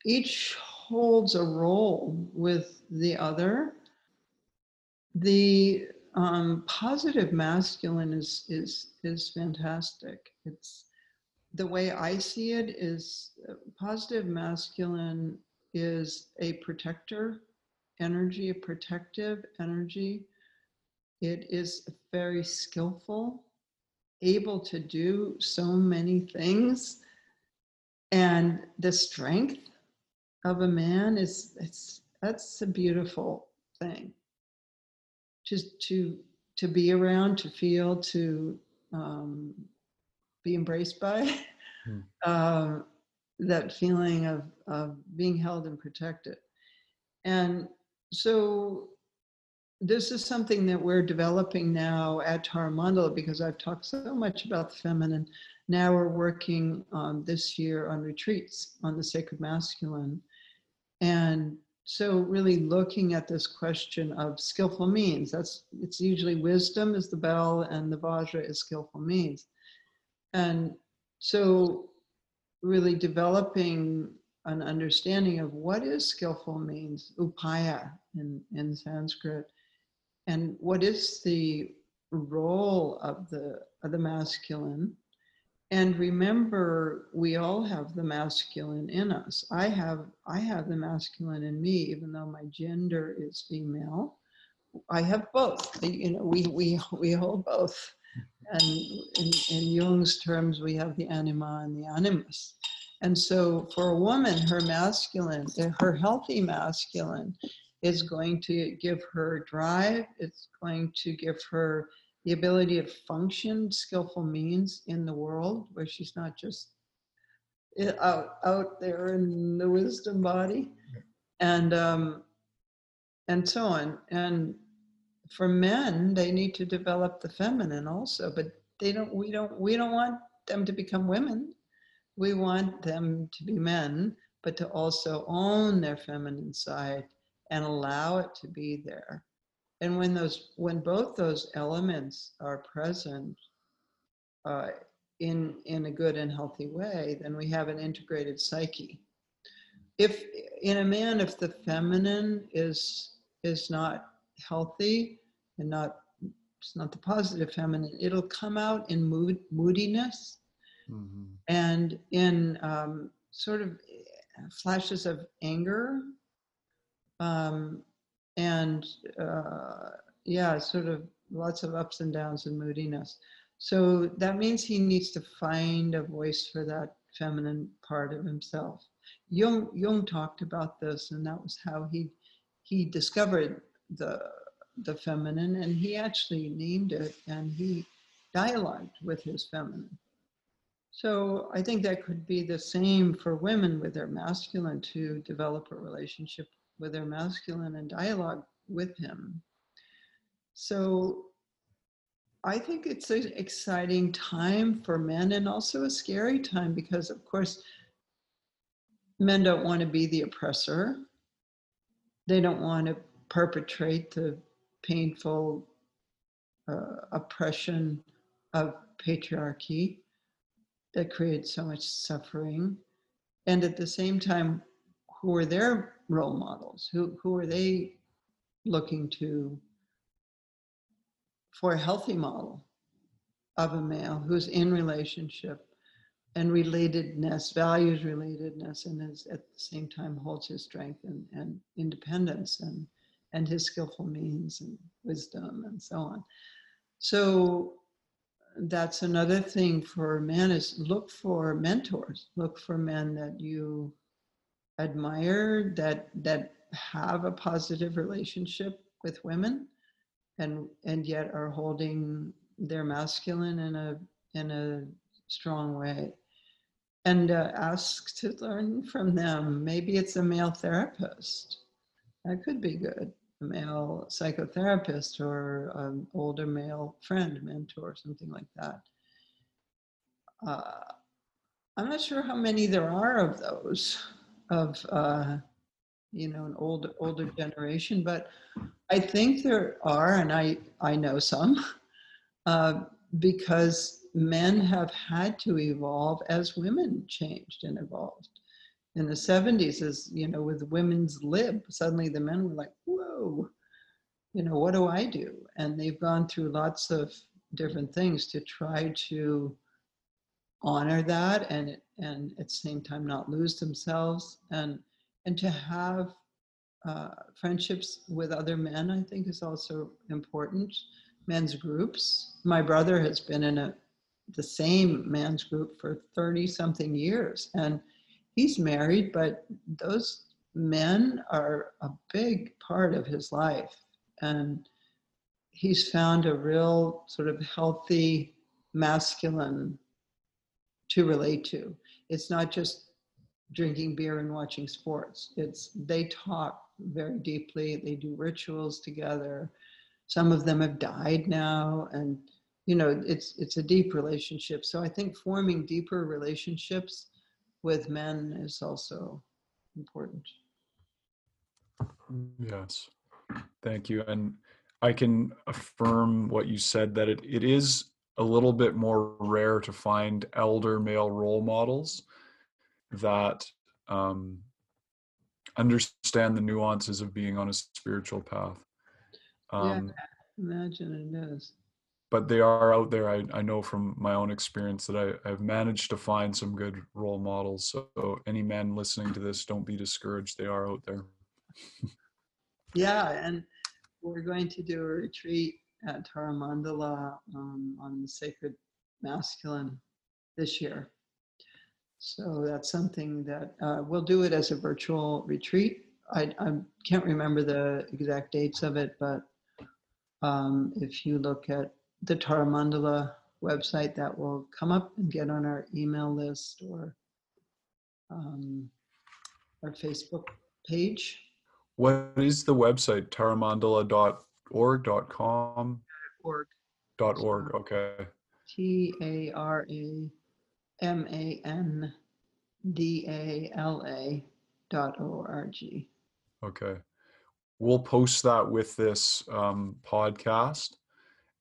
each holds a role with the other. The um, positive masculine is is is fantastic. It's the way I see it is uh, positive masculine is a protector energy, a protective energy. It is very skillful, able to do so many things, and the strength of a man is it's that's a beautiful thing just to to be around to feel to um, be embraced by hmm. uh, that feeling of, of being held and protected and so this is something that we're developing now at Tara Mandala because I've talked so much about the feminine now we're working um, this year on retreats on the sacred masculine. And so really looking at this question of skillful means, that's it's usually wisdom is the bell and the vajra is skillful means. And so really developing an understanding of what is skillful means, upaya in, in Sanskrit, and what is the role of the of the masculine and remember we all have the masculine in us. I have i have the masculine in me even though my gender is female. I have both. You know we we we hold both. And in, in jung's terms we have the anima and the animus. And so for a woman her masculine eh, her healthy masculine is going to give her drive. It's going to give her the ability to function skillful means in the world where she's not just out, out there in the wisdom body. And um, and so on. And for men they need to develop the feminine also but they don't we don't we don't want them to become women. We want them to be men but to also own their feminine side and allow it to be there and when those when both those elements are present uh, in in a good and healthy way then we have an integrated psyche if in a man if the feminine is is not healthy and not it's not the positive feminine it'll come out in mood moodiness mm-hmm. and in um, sort of flashes of anger um, and uh, yeah, sort of lots of ups and downs and moodiness. So that means he needs to find a voice for that feminine part of himself. Jung, Jung talked about this, and that was how he he discovered the the feminine, and he actually named it, and he dialogued with his feminine. So I think that could be the same for women with their masculine to develop a relationship with their masculine and dialogue with him. So I think it's an exciting time for men and also a scary time because, of course, men don't want to be the oppressor. They don't want to perpetrate the painful uh, oppression of patriarchy that creates so much suffering. And at the same time, who are their role models? Who, who are they looking to for a healthy model of a male who's in relationship and relatedness, values relatedness, and is at the same time holds his strength and, and independence and, and his skillful means and wisdom and so on. So that's another thing for men is look for mentors, look for men that you admire that that have a positive relationship with women and and yet are holding their masculine in a in a strong way. And uh, ask to learn from them. Maybe it's a male therapist. That could be good. A male psychotherapist or an older male friend mentor something like that. Uh, i'm not sure how many there are of those of uh, you know an old older generation, but I think there are, and I I know some, uh, because men have had to evolve as women changed and evolved. In the 70s, as you know, with women's lib, suddenly the men were like, whoa, you know, what do I do? And they've gone through lots of different things to try to honor that and and at the same time not lose themselves. And and to have uh, friendships with other men i think is also important. Men's groups. My brother has been in a the same men's group for 30 something years and he's married but those men are a big part of his life. And he's found a real sort of healthy masculine to relate to. It's not just drinking beer and watching sports. It's they talk very deeply. They do rituals together. Some of them have died now, and you know, it's it's a deep relationship. So I think forming deeper relationships with men is also important. Yes. Thank you. And I can affirm what you said that it, it is a little bit more rare to find elder male role models that um, understand the nuances of being on a spiritual path. Um, yeah, imagine it is. But they are out there. I, I know from my own experience that I, I've managed to find some good role models. So, any men listening to this, don't be discouraged. They are out there. yeah, and we're going to do a retreat at Taramandala um, on the sacred masculine this year. So that's something that uh, we'll do it as a virtual retreat. I, I, can't remember the exact dates of it, but um, if you look at the Taramandala website, that will come up and get on our email list or um, our Facebook page. What is the website? taramandala.org.com? Org. Dot com org. dot org. Okay. T A R A M A N D A L A dot O R G. Okay. We'll post that with this um, podcast.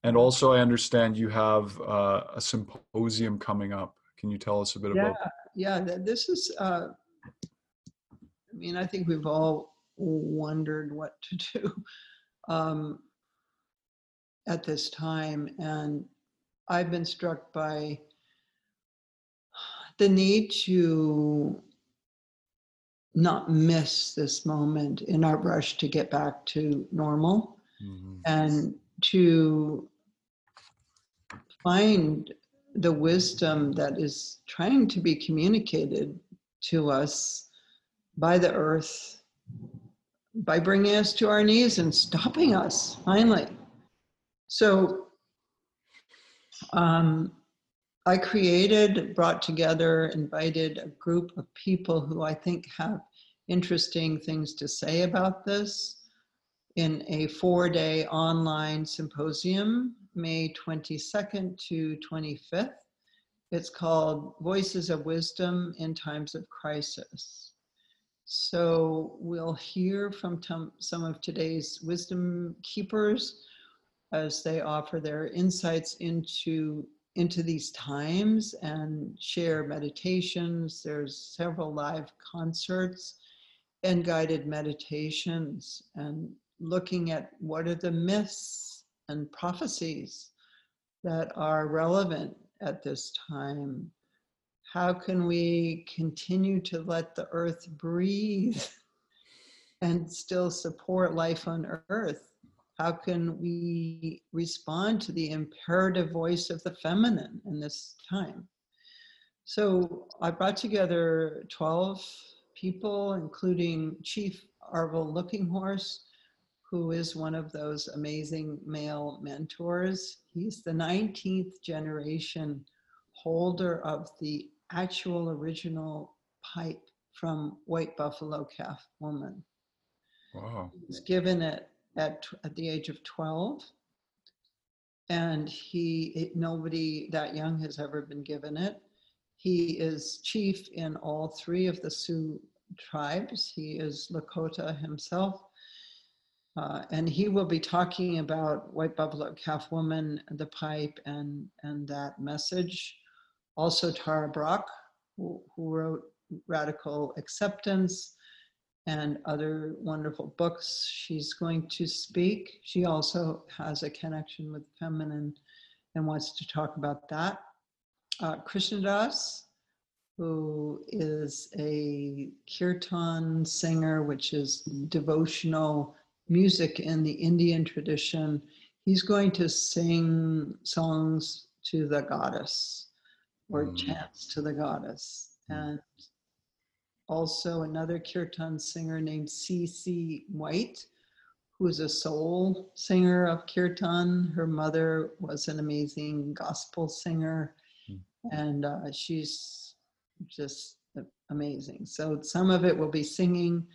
And also, I understand you have uh, a symposium coming up. Can you tell us a bit yeah, about? Yeah, this is. Uh, I mean, I think we've all wondered what to do um, at this time, and I've been struck by the need to not miss this moment in our rush to get back to normal mm-hmm. and to find the wisdom that is trying to be communicated to us by the earth by bringing us to our knees and stopping us finally so um, I created, brought together, invited a group of people who I think have interesting things to say about this in a four day online symposium, May 22nd to 25th. It's called Voices of Wisdom in Times of Crisis. So we'll hear from some of today's wisdom keepers as they offer their insights into into these times and share meditations. There's several live concerts and guided meditations and looking at what are the myths and prophecies that are relevant at this time. How can we continue to let the earth breathe and still support life on earth? how can we respond to the imperative voice of the feminine in this time? So I brought together 12 people, including Chief Arvil Looking Horse, who is one of those amazing male mentors. He's the 19th generation holder of the actual original pipe from White Buffalo Calf Woman. Wow. He's given it at, at the age of 12. And he, it, nobody that young has ever been given it. He is chief in all three of the Sioux tribes. He is Lakota himself. Uh, and he will be talking about White Buffalo Calf Woman, the pipe, and, and that message. Also, Tara Brach, who, who wrote Radical Acceptance, and other wonderful books. She's going to speak. She also has a connection with feminine and wants to talk about that. Uh, Krishna Das, who is a kirtan singer, which is devotional music in the Indian tradition. He's going to sing songs to the goddess or mm. chants to the goddess. Mm. And also another kirtan singer named C.C. White, who's a soul singer of kirtan. Her mother was an amazing gospel singer, mm. and uh, she's just amazing. So some of it will be singing.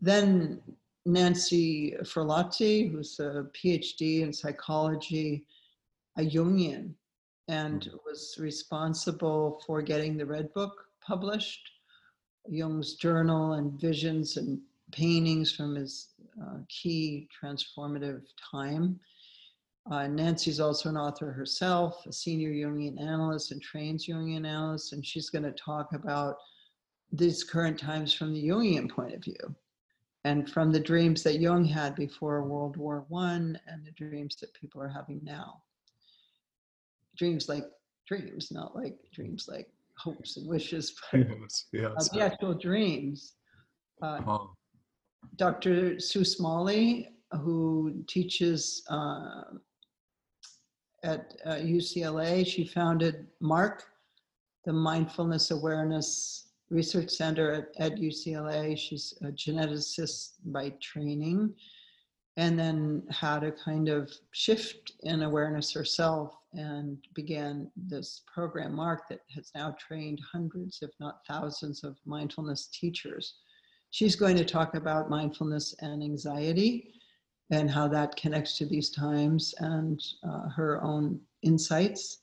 Then Nancy Furlotti, who's a PhD in psychology, a Jungian, and was responsible for getting the Red Book published, Jung's journal and visions and paintings from his uh, key transformative time. Uh, Nancy's also an author herself, a senior Jungian analyst and trains Jungian analyst, and she's going to talk about these current times from the Jungian point of view and from the dreams that Jung had before World War One and the dreams that people are having now. Dreams like dreams, not like dreams like hopes and wishes, but Yes, yes. uh, the actual dreams. Uh, Oh, Dr. Sue Smalley, who teaches uh, at uh, UCLA, she founded MARC, the Mindfulness Awareness Research Center at, at UCLA. She's a geneticist by training, and then had a kind of shift in awareness herself and began this program, MARC, that has now trained hundreds, if not thousands, of mindfulness teachers. She's going to talk about mindfulness and anxiety and how that connects to these times and uh, her own insights.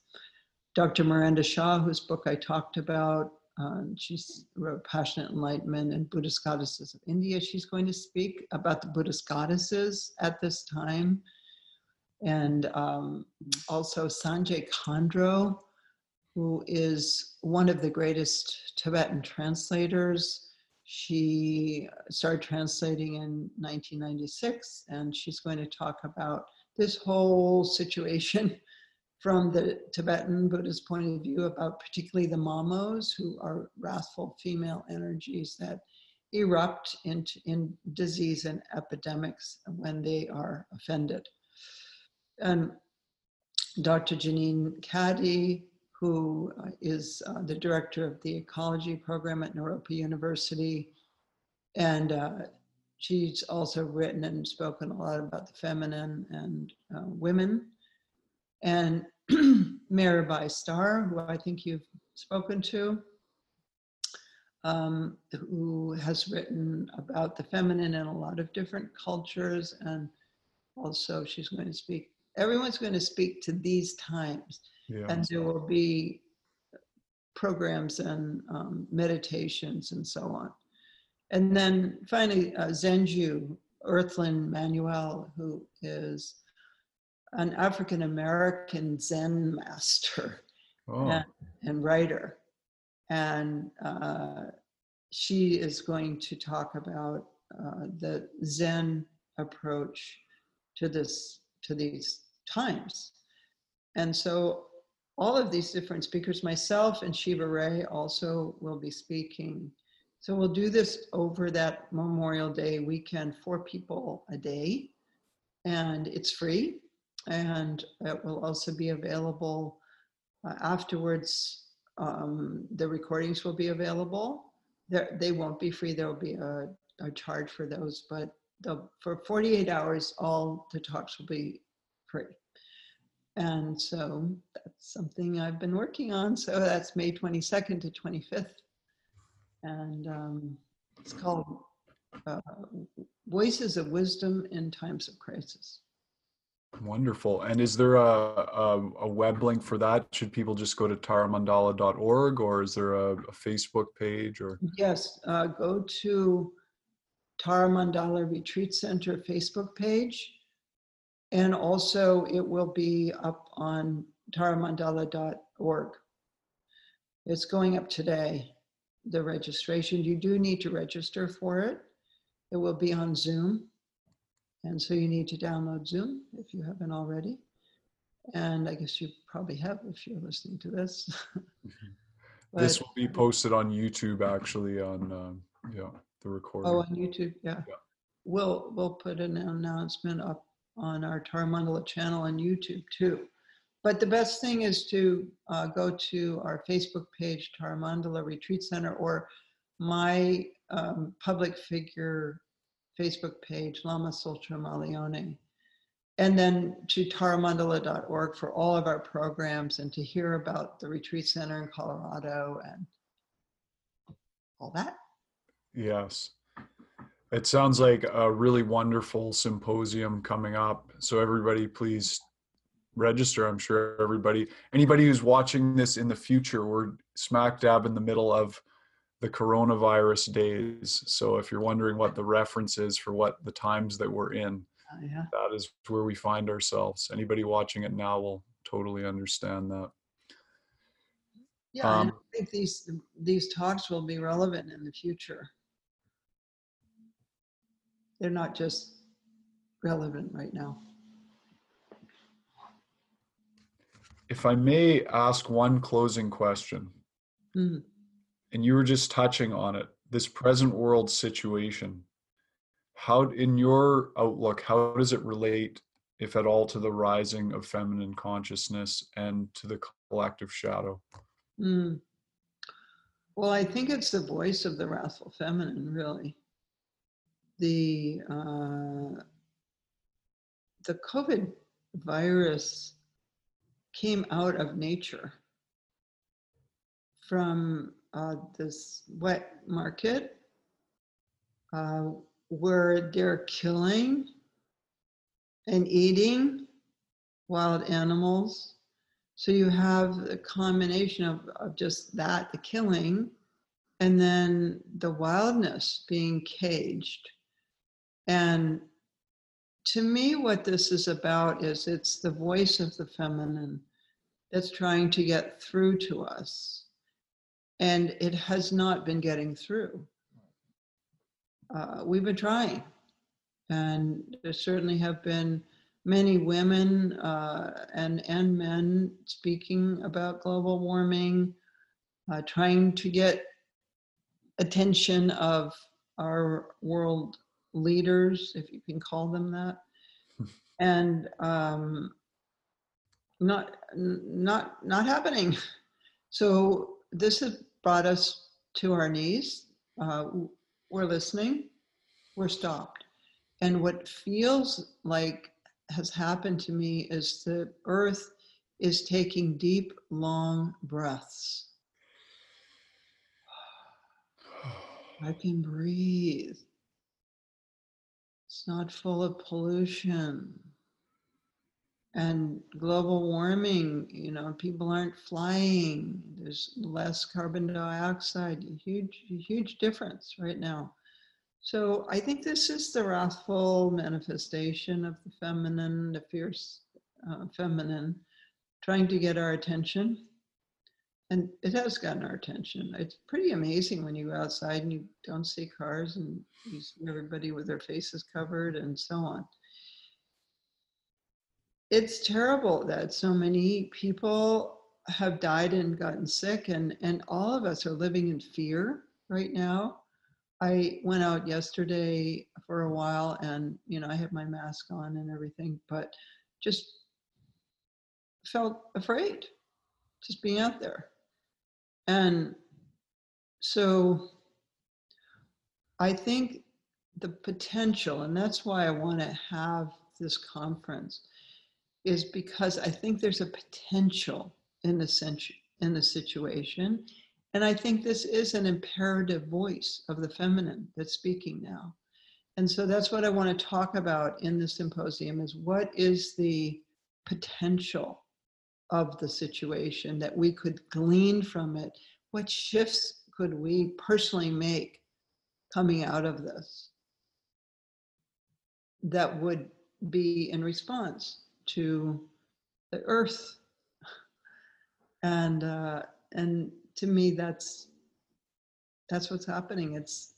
Dr. Miranda Shaw, whose book I talked about, uh, she's wrote Passionate Enlightenment and Buddhist Goddesses of India. She's going to speak about the Buddhist goddesses at this time. And um, also Sangye Khandro, who is one of the greatest Tibetan translators. She started translating in 1996, and she's going to talk about this whole situation from the Tibetan Buddhist point of view about particularly the mamos, who are wrathful female energies that erupt into in disease and epidemics when they are offended. And Dr. Jeanine Canty, who uh, uh, the director of the ecology program at Naropa University. And uh, she's also written and spoken a lot about the feminine and uh, women. And Mirabai Starr, who I think you've spoken to, um, who has written about the feminine in a lot of different cultures. And also, she's going to speak, everyone's going to speak to these times yeah. and there will be programs and um, meditations and so on. And then finally, uh, Zenju Earthlyn Manuel, who is an African American Zen master Oh, and, and writer. And uh, she is going to talk about uh, the Zen approach to this to these times. And so all of these different speakers, myself and Shiva Rea also will be speaking. So we'll do this over that Memorial Day weekend, four people a day, and it's free. And it will also be available uh, afterwards. Um, the recordings will be available. They're, they won't be free. There will be a, a charge for those, but the, for 48 hours, all the talks will be free. And so that's something I've been working on. So that's May 22nd to 25th. And um, it's called uh, Voices of Wisdom in Times of Crisis. wonderful. And is there a, a, a web link for that? Should people just go to taramandala.org or is there a, a Facebook page or? Yes, uh, go to Tara Mandala Retreat Center Facebook page. And also it will be up on taramandala.org. It's going up today, the registration. You do need to register for it. It will be on Zoom. And so you need to download Zoom if you haven't already. And I guess you probably have if you're listening to this. This will be posted on YouTube actually on, um, yeah, the recording. Oh, on YouTube, yeah. Yeah. We'll, we'll put an announcement up on our Taramandala channel on YouTube too. But the best thing is to uh, go to our Facebook page, Taramandala Retreat Center, or my um, public figure Facebook page, Lama Tsultrim Allione. And then to taramandala.org for all of our programs and to hear about the retreat center in Colorado and all that. Yes. It sounds like a really wonderful symposium coming up. So everybody please register. I'm sure everybody, anybody who's watching this in the future, we're smack dab in the middle of the coronavirus days. So if you're wondering what the reference is for what the times that we're in, Uh, yeah. that is where we find ourselves. Anybody watching it now will totally understand that. Yeah, Um, I think these these talks will be relevant in the future. They're not just relevant right now. If I may ask one closing question, Mm. and you were just touching on it, this present world situation, how, in your outlook, how does it relate, if at all, to the rising of feminine consciousness and to the collective shadow? Mm. Well, I think it's the voice of the wrathful feminine, really. The uh, the COVID virus came out of nature from uh, this wet market uh, where they're killing and eating wild animals. So you have a combination of, of just that, the killing, and then the wildness being caged. And to me, what this is about is it's the voice of the feminine that's trying to get through to us. And it has not been getting through. Uh, we've been trying. And there certainly have been many women uh, and, and men speaking about global warming, uh, trying to get attention of our world leaders, if you can call them that, and um, not not not happening. So this has brought us to our knees. Uh, we're listening. We're stopped. And what feels like has happened to me is the earth is taking deep, long breaths. I can breathe. Not full of pollution. And global warming, you know, people aren't flying. There's less carbon dioxide, huge, huge difference right now. So I think this is the wrathful manifestation of the feminine, the fierce uh, feminine, trying to get our attention. And it has gotten our attention. It's pretty amazing when you go outside and you don't see cars and you see everybody with their faces covered and so on. It's terrible that so many people have died and gotten sick, and, and all of us are living in fear right now. I went out yesterday for a while and, you know, I had my mask on and everything, but just felt afraid just being out there. And so I think the potential, and that's why I want to have this conference, is because I think there's a potential in the, in the situation. And I think this is an imperative voice of the feminine that's speaking now. And so that's what I want to talk about in the symposium is what is the potential of the situation that we could glean from it? What shifts could we personally make coming out of this that would be in response to the earth? And uh, and to me, that's that's what's happening. It's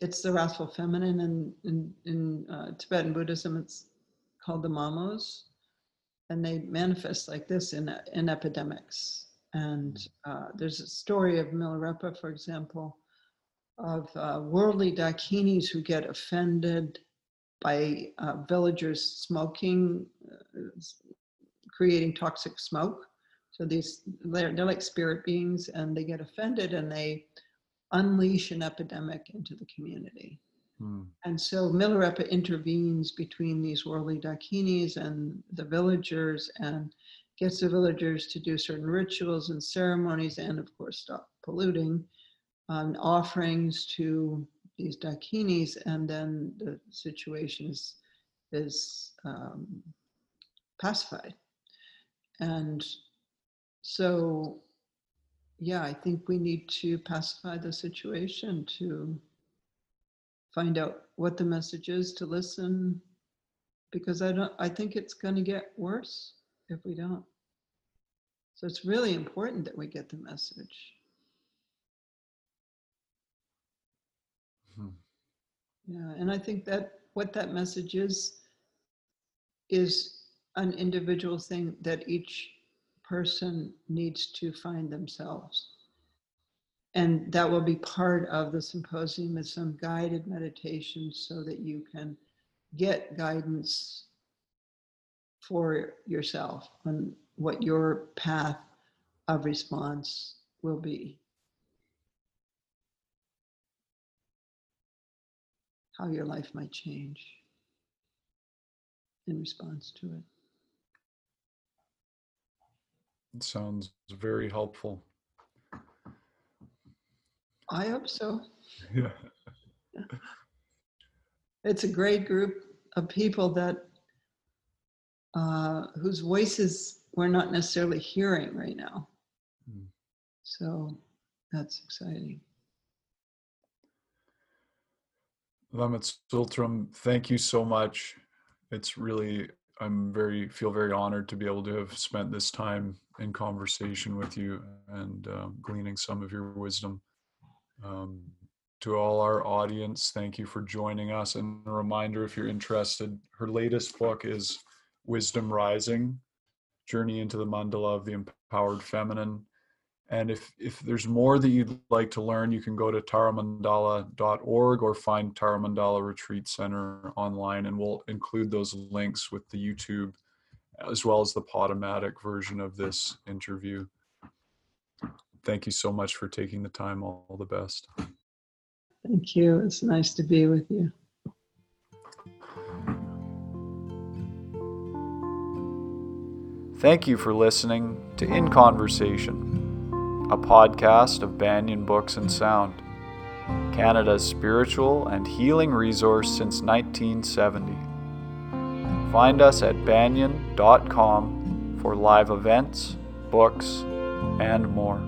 it's the wrathful feminine, and in, in uh, Tibetan Buddhism, it's called the mamos, and they manifest like this in in epidemics. And uh, there's a story of Milarepa, for example, of uh, worldly dakinis who get offended by uh, villagers smoking, uh, creating toxic smoke. So these they're, they're like spirit beings, and they get offended and they unleash an epidemic into the community. Hmm. And so Milarepa intervenes between these worldly dakinis and the villagers and gets the villagers to do certain rituals and ceremonies and, of course, stop polluting, um, offerings to these dakinis. And then the situation is, is um, pacified. And so, yeah, I think we need to pacify the situation to find out what the message is, to listen, because I don't, I think it's going to get worse if we don't. So it's really important that we get the message. Hmm. Yeah, and I think that what that message is is an individual thing that each person needs to find themselves. And that will be part of the symposium with some guided meditations so that you can get guidance for yourself on what your path of response will be. How your life might change in response to it. It sounds very helpful. I hope so. Yeah. It's a great group of people that uh, whose voices we're not necessarily hearing right now. Mm. So that's exciting. Lama Tsultrim, thank you so much. It's really I'm very feel very honored to be able to have spent this time in conversation with you and uh, gleaning some of your wisdom. Um, to all our audience, thank you for joining us. And a reminder, if you're interested, her latest book is Wisdom Rising: Journey into the Mandala of the Empowered Feminine. And if, if there's more that you'd like to learn, you can go to taramandala.org or find Tara Mandala Retreat Center online, and we'll include those links with the YouTube as well as the Podomatic version of this interview. Thank you so much for taking the time. All, all the best. Thank you. It's nice to be with you. Thank you for listening to In Conversation, a podcast of Banyan Books and Sound, Canada's spiritual and healing resource since 1970. Find us at banyan.com for live events, books, and more.